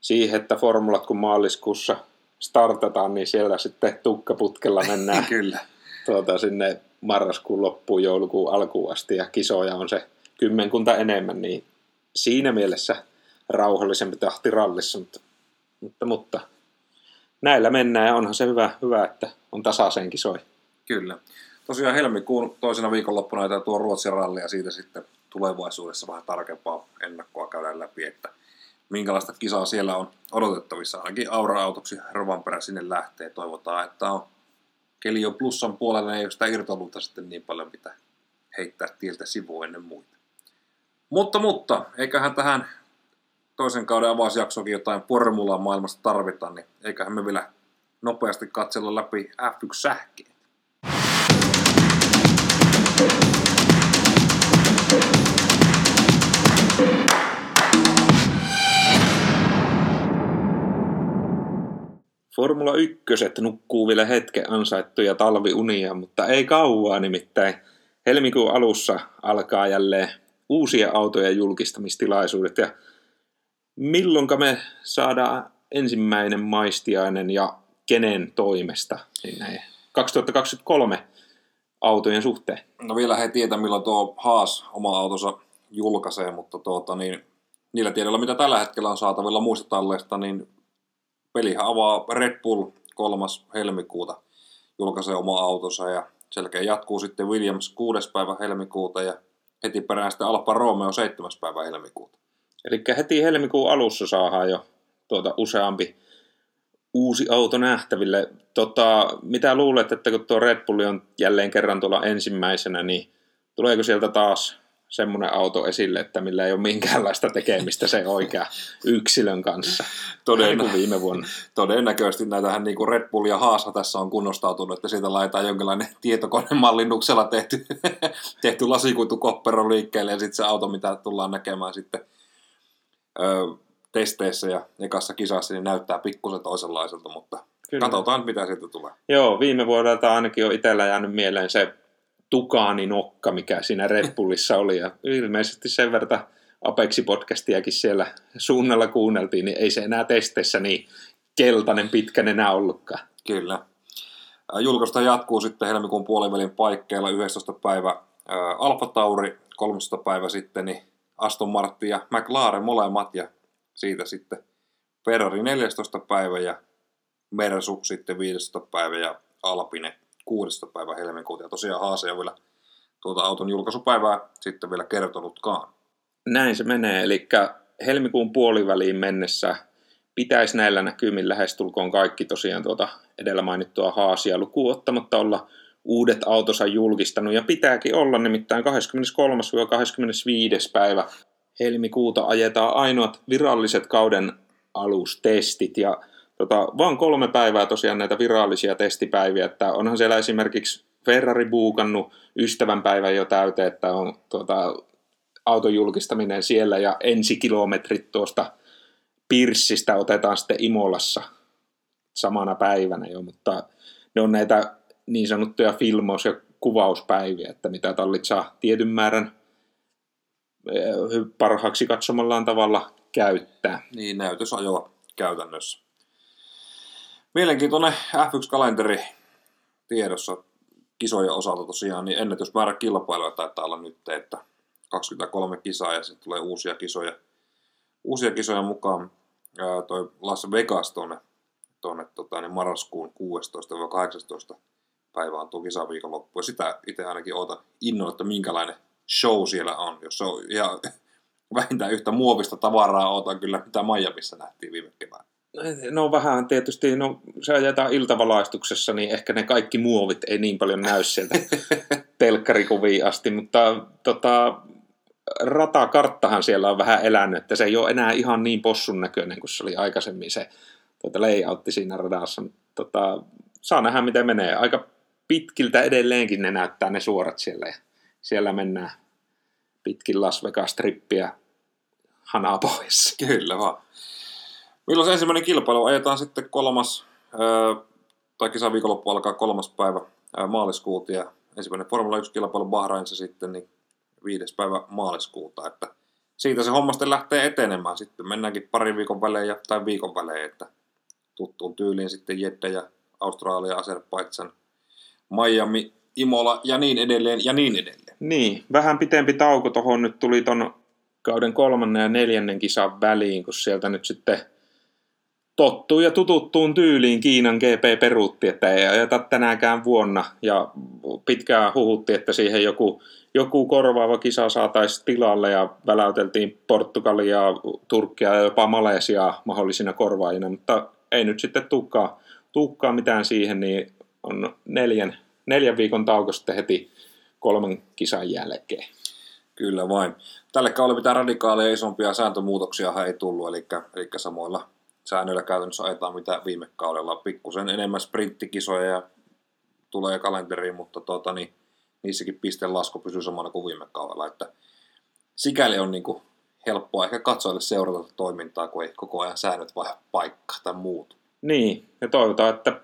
siihen, että formulat kun maaliskuussa startataan, niin siellä sitten tukkaputkella mennään Kyllä. tuota, sinne marraskuun loppuun, joulukuun alkuun asti ja kisoja on se kymmenkunta enemmän, niin siinä mielessä rauhallisempi tahti rallissa, mutta, mutta, mutta näillä mennään ja onhan se hyvä, hyvä että on tasaisen kisoja. Kyllä. Tosiaan helmikuun toisena viikonloppuna tuo Ruotsin ralli ja siitä sitten tulevaisuudessa vähän tarkempaa ennakkoa käydään läpi, että minkälaista kisaa siellä on odotettavissa. Ainakin Aura-autoksi Rovanperä sinne lähtee. Toivotaan, että on keli on plussan puolella, ei ole sitä irtolunta sitten niin paljon mitä heittää tieltä sivuun ennen muita. Mutta, mutta, eiköhän tähän toisen kauden avausjaksokin jotain formulaa maailmasta tarvita, niin eiköhän me vielä nopeasti katsella läpi F1-sähkeet. Formula 1 nukkuu vielä hetken ansaittuja talviunia, mutta ei kauaa nimittäin. Helmikuun alussa alkaa jälleen uusia autojen julkistamistilaisuudet ja milloinka me saadaan ensimmäinen maistiainen ja kenen toimesta sinne 2023 autojen suhteen? No vielä he tietää, milloin tuo Haas oma autonsa julkaisee, mutta tuota, niin, niillä tiedoilla, mitä tällä hetkellä on saatavilla muista talleista, niin pelihän avaa Red Bull 3. helmikuuta, julkaisee oma autonsa ja selkeä jatkuu sitten Williams 6. päivä helmikuuta ja heti perään sitten Alfa Romeo 7. päivä helmikuuta. Eli heti helmikuun alussa saadaan jo tuota useampi uusi auto nähtäville. Tota, mitä luulet, että kun tuo Red Bull on jälleen kerran tuolla ensimmäisenä, niin tuleeko sieltä taas semmoinen auto esille, että millä ei ole minkäänlaista tekemistä se oikea yksilön kanssa? Kuin viime vuonna. Todennäköisesti näitähän niin kuin Red Bull ja Haasa tässä on kunnostautunut, että siitä laitetaan jonkinlainen tietokonemallinnuksella tehty, tehty lasikuitukoppero liikkeelle ja sitten se auto, mitä tullaan näkemään sitten ö, testeissä ja ekassa kisassa, niin näyttää pikkusen toisenlaiselta, mutta Kyllä. katsotaan mitä sieltä tulee. Joo, viime vuodelta ainakin on itsellä jäänyt mieleen se Tukaani nokka, mikä siinä Red Bullissa oli. Ja ilmeisesti sen verran Apeksi-podcastiakin siellä suunnalla kuunneltiin, niin ei se enää testeissä niin keltainen pitkän enää ollutkaan. Kyllä. Julkaista jatkuu sitten helmikuun puolivälin paikkeilla 11. päivä Alfa Tauri, 13. päivä sitten niin Aston Martin ja McLaren molemmat ja siitä sitten Ferrari 14. päivä ja Mersu sitten 15. päivä ja Alpine 6. päivä helmikuuta. Ja tosiaan Haase on vielä tuota auton julkaisupäivää sitten vielä kertonutkaan. Näin se menee, eli helmikuun puoliväliin mennessä pitäisi näillä näkymin lähestulkoon kaikki tosiaan tuota edellä mainittua haasia lukuun ottamatta olla uudet autosa julkistanut, ja pitääkin olla nimittäin 23-25. päivä helmikuuta ajetaan ainoat viralliset kauden alustestit, ja tota, vaan kolme päivää tosiaan näitä virallisia testipäiviä, että onhan siellä esimerkiksi Ferrari buukannut ystävänpäivän jo täyteen, että on tuota, auton julkistaminen siellä ja ensikilometrit tuosta Pirssistä otetaan sitten Imolassa samana päivänä jo, mutta ne on näitä niin sanottuja filmaus- ja kuvauspäiviä, että mitä tallit saa tietyn määrän eh, parhaaksi katsomallaan tavalla käyttää. Niin, näytösajoa käytännössä. Mielenkiintoinen F1-kalenteri tiedossa kisojen osalta tosiaan, niin ennätysmäärä kilpailuja taitaa olla nyt, että 23 kisaa ja sitten tulee uusia kisoja, uusia kisoja mukaan. Ää, toi Las Vegas tuonne, tuonne tota, niin marraskuun 16-18 päivä on tuo kisaviikonloppu. Ja sitä itse ainakin oota innolla, että minkälainen show siellä on. Jos se on ihan vähintään yhtä muovista tavaraa ootan kyllä, mitä Miamiissa nähtiin viime keväänä. No vähän tietysti, no se ajetaan iltavalaistuksessa, niin ehkä ne kaikki muovit ei niin paljon näy sieltä telkkarikuviin asti, mutta tota, ratakarttahan siellä on vähän elänyt, että se ei ole enää ihan niin possun näköinen kuin se oli aikaisemmin se tuota, layoutti siinä radassa. Tota, saa nähdä miten menee. Aika pitkiltä edelleenkin ne näyttää ne suorat siellä ja siellä mennään pitkin Las Vegas-trippiä hanaa pois. Kyllä vaan. Milloin se ensimmäinen kilpailu ajetaan sitten kolmas, tai kisaviikonloppu alkaa kolmas päivä maaliskuuta ja ensimmäinen Formula 1-kilpailu Bahrainissa sitten niin viides päivä maaliskuuta, että siitä se homma sitten lähtee etenemään. Sitten mennäänkin parin viikon välein tai viikon välein, että tuttuun tyyliin sitten Jedde ja Australia, Azerbaidsan, Miami, Imola ja niin edelleen ja niin edelleen. Niin, vähän pitempi tauko tuohon nyt tuli ton kauden kolmannen ja neljännen kisan väliin, kun sieltä nyt sitten tottuu ja tututtuun tyyliin Kiinan GP peruutti, että ei ajeta tänäänkään vuonna. Ja pitkään huhutti, että siihen joku, joku korvaava kisa saataisiin tilalle ja väläyteltiin Portugalia, Turkkia ja jopa Malesiaa mahdollisina korvaajina, mutta ei nyt sitten tukkaa, tukkaa mitään siihen, niin on neljän, neljän viikon tauko sitten heti kolmen kisan jälkeen. Kyllä vain. Tälle kaudelle mitään radikaaleja isompia sääntömuutoksia ei tullut, eli, eli samoilla säännöillä käytännössä ajetaan mitä viime kaudella. Pikkusen enemmän sprinttikisoja ja tulee kalenteriin, mutta tuota, niin, niissäkin pisteen lasku pysyy samana kuin viime kaudella. Että sikäli on niin kuin helppoa ehkä katsojille seurata toimintaa, kun ei koko ajan säännöt vai paikka tai muut. Niin, ja toivotaan, että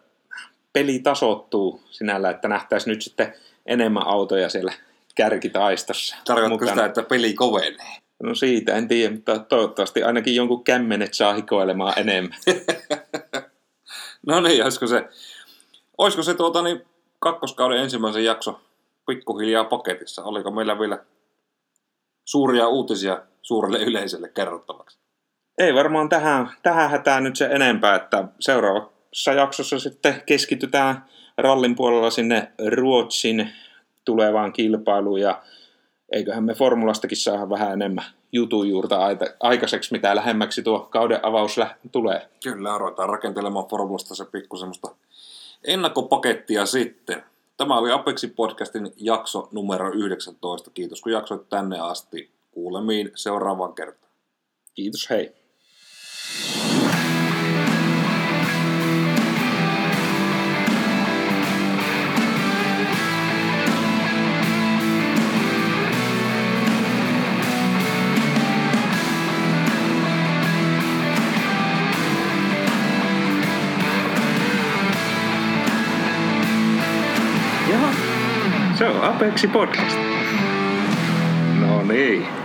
peli tasoittuu sinällä, että nähtäisiin nyt sitten enemmän autoja siellä kärkitaistossa. Tarkoitatko sitä, että peli kovenee? No siitä en tiedä, mutta toivottavasti ainakin jonkun kämmenet saa hikoilemaan enemmän. no niin, olisiko se, olisiko se tuota, niin, kakkoskauden ensimmäisen jakso pikkuhiljaa paketissa? Oliko meillä vielä suuria uutisia suurelle yleisölle kerrottavaksi? Ei varmaan tähän, tähän hätään nyt se enempää, että seuraavassa jaksossa sitten keskitytään rallin puolella sinne Ruotsin tulevaan kilpailuun ja eiköhän me formulastakin saada vähän enemmän jutujuurta aikaiseksi, mitä lähemmäksi tuo kauden avaus tulee. Kyllä, ruvetaan rakentelemaan formulasta se pikku semmoista ennakkopakettia sitten. Tämä oli Apexi podcastin jakso numero 19. Kiitos kun jaksoit tänne asti. Kuulemiin seuraavaan kertaan. Kiitos, hei. Apexi Podcast. No niin.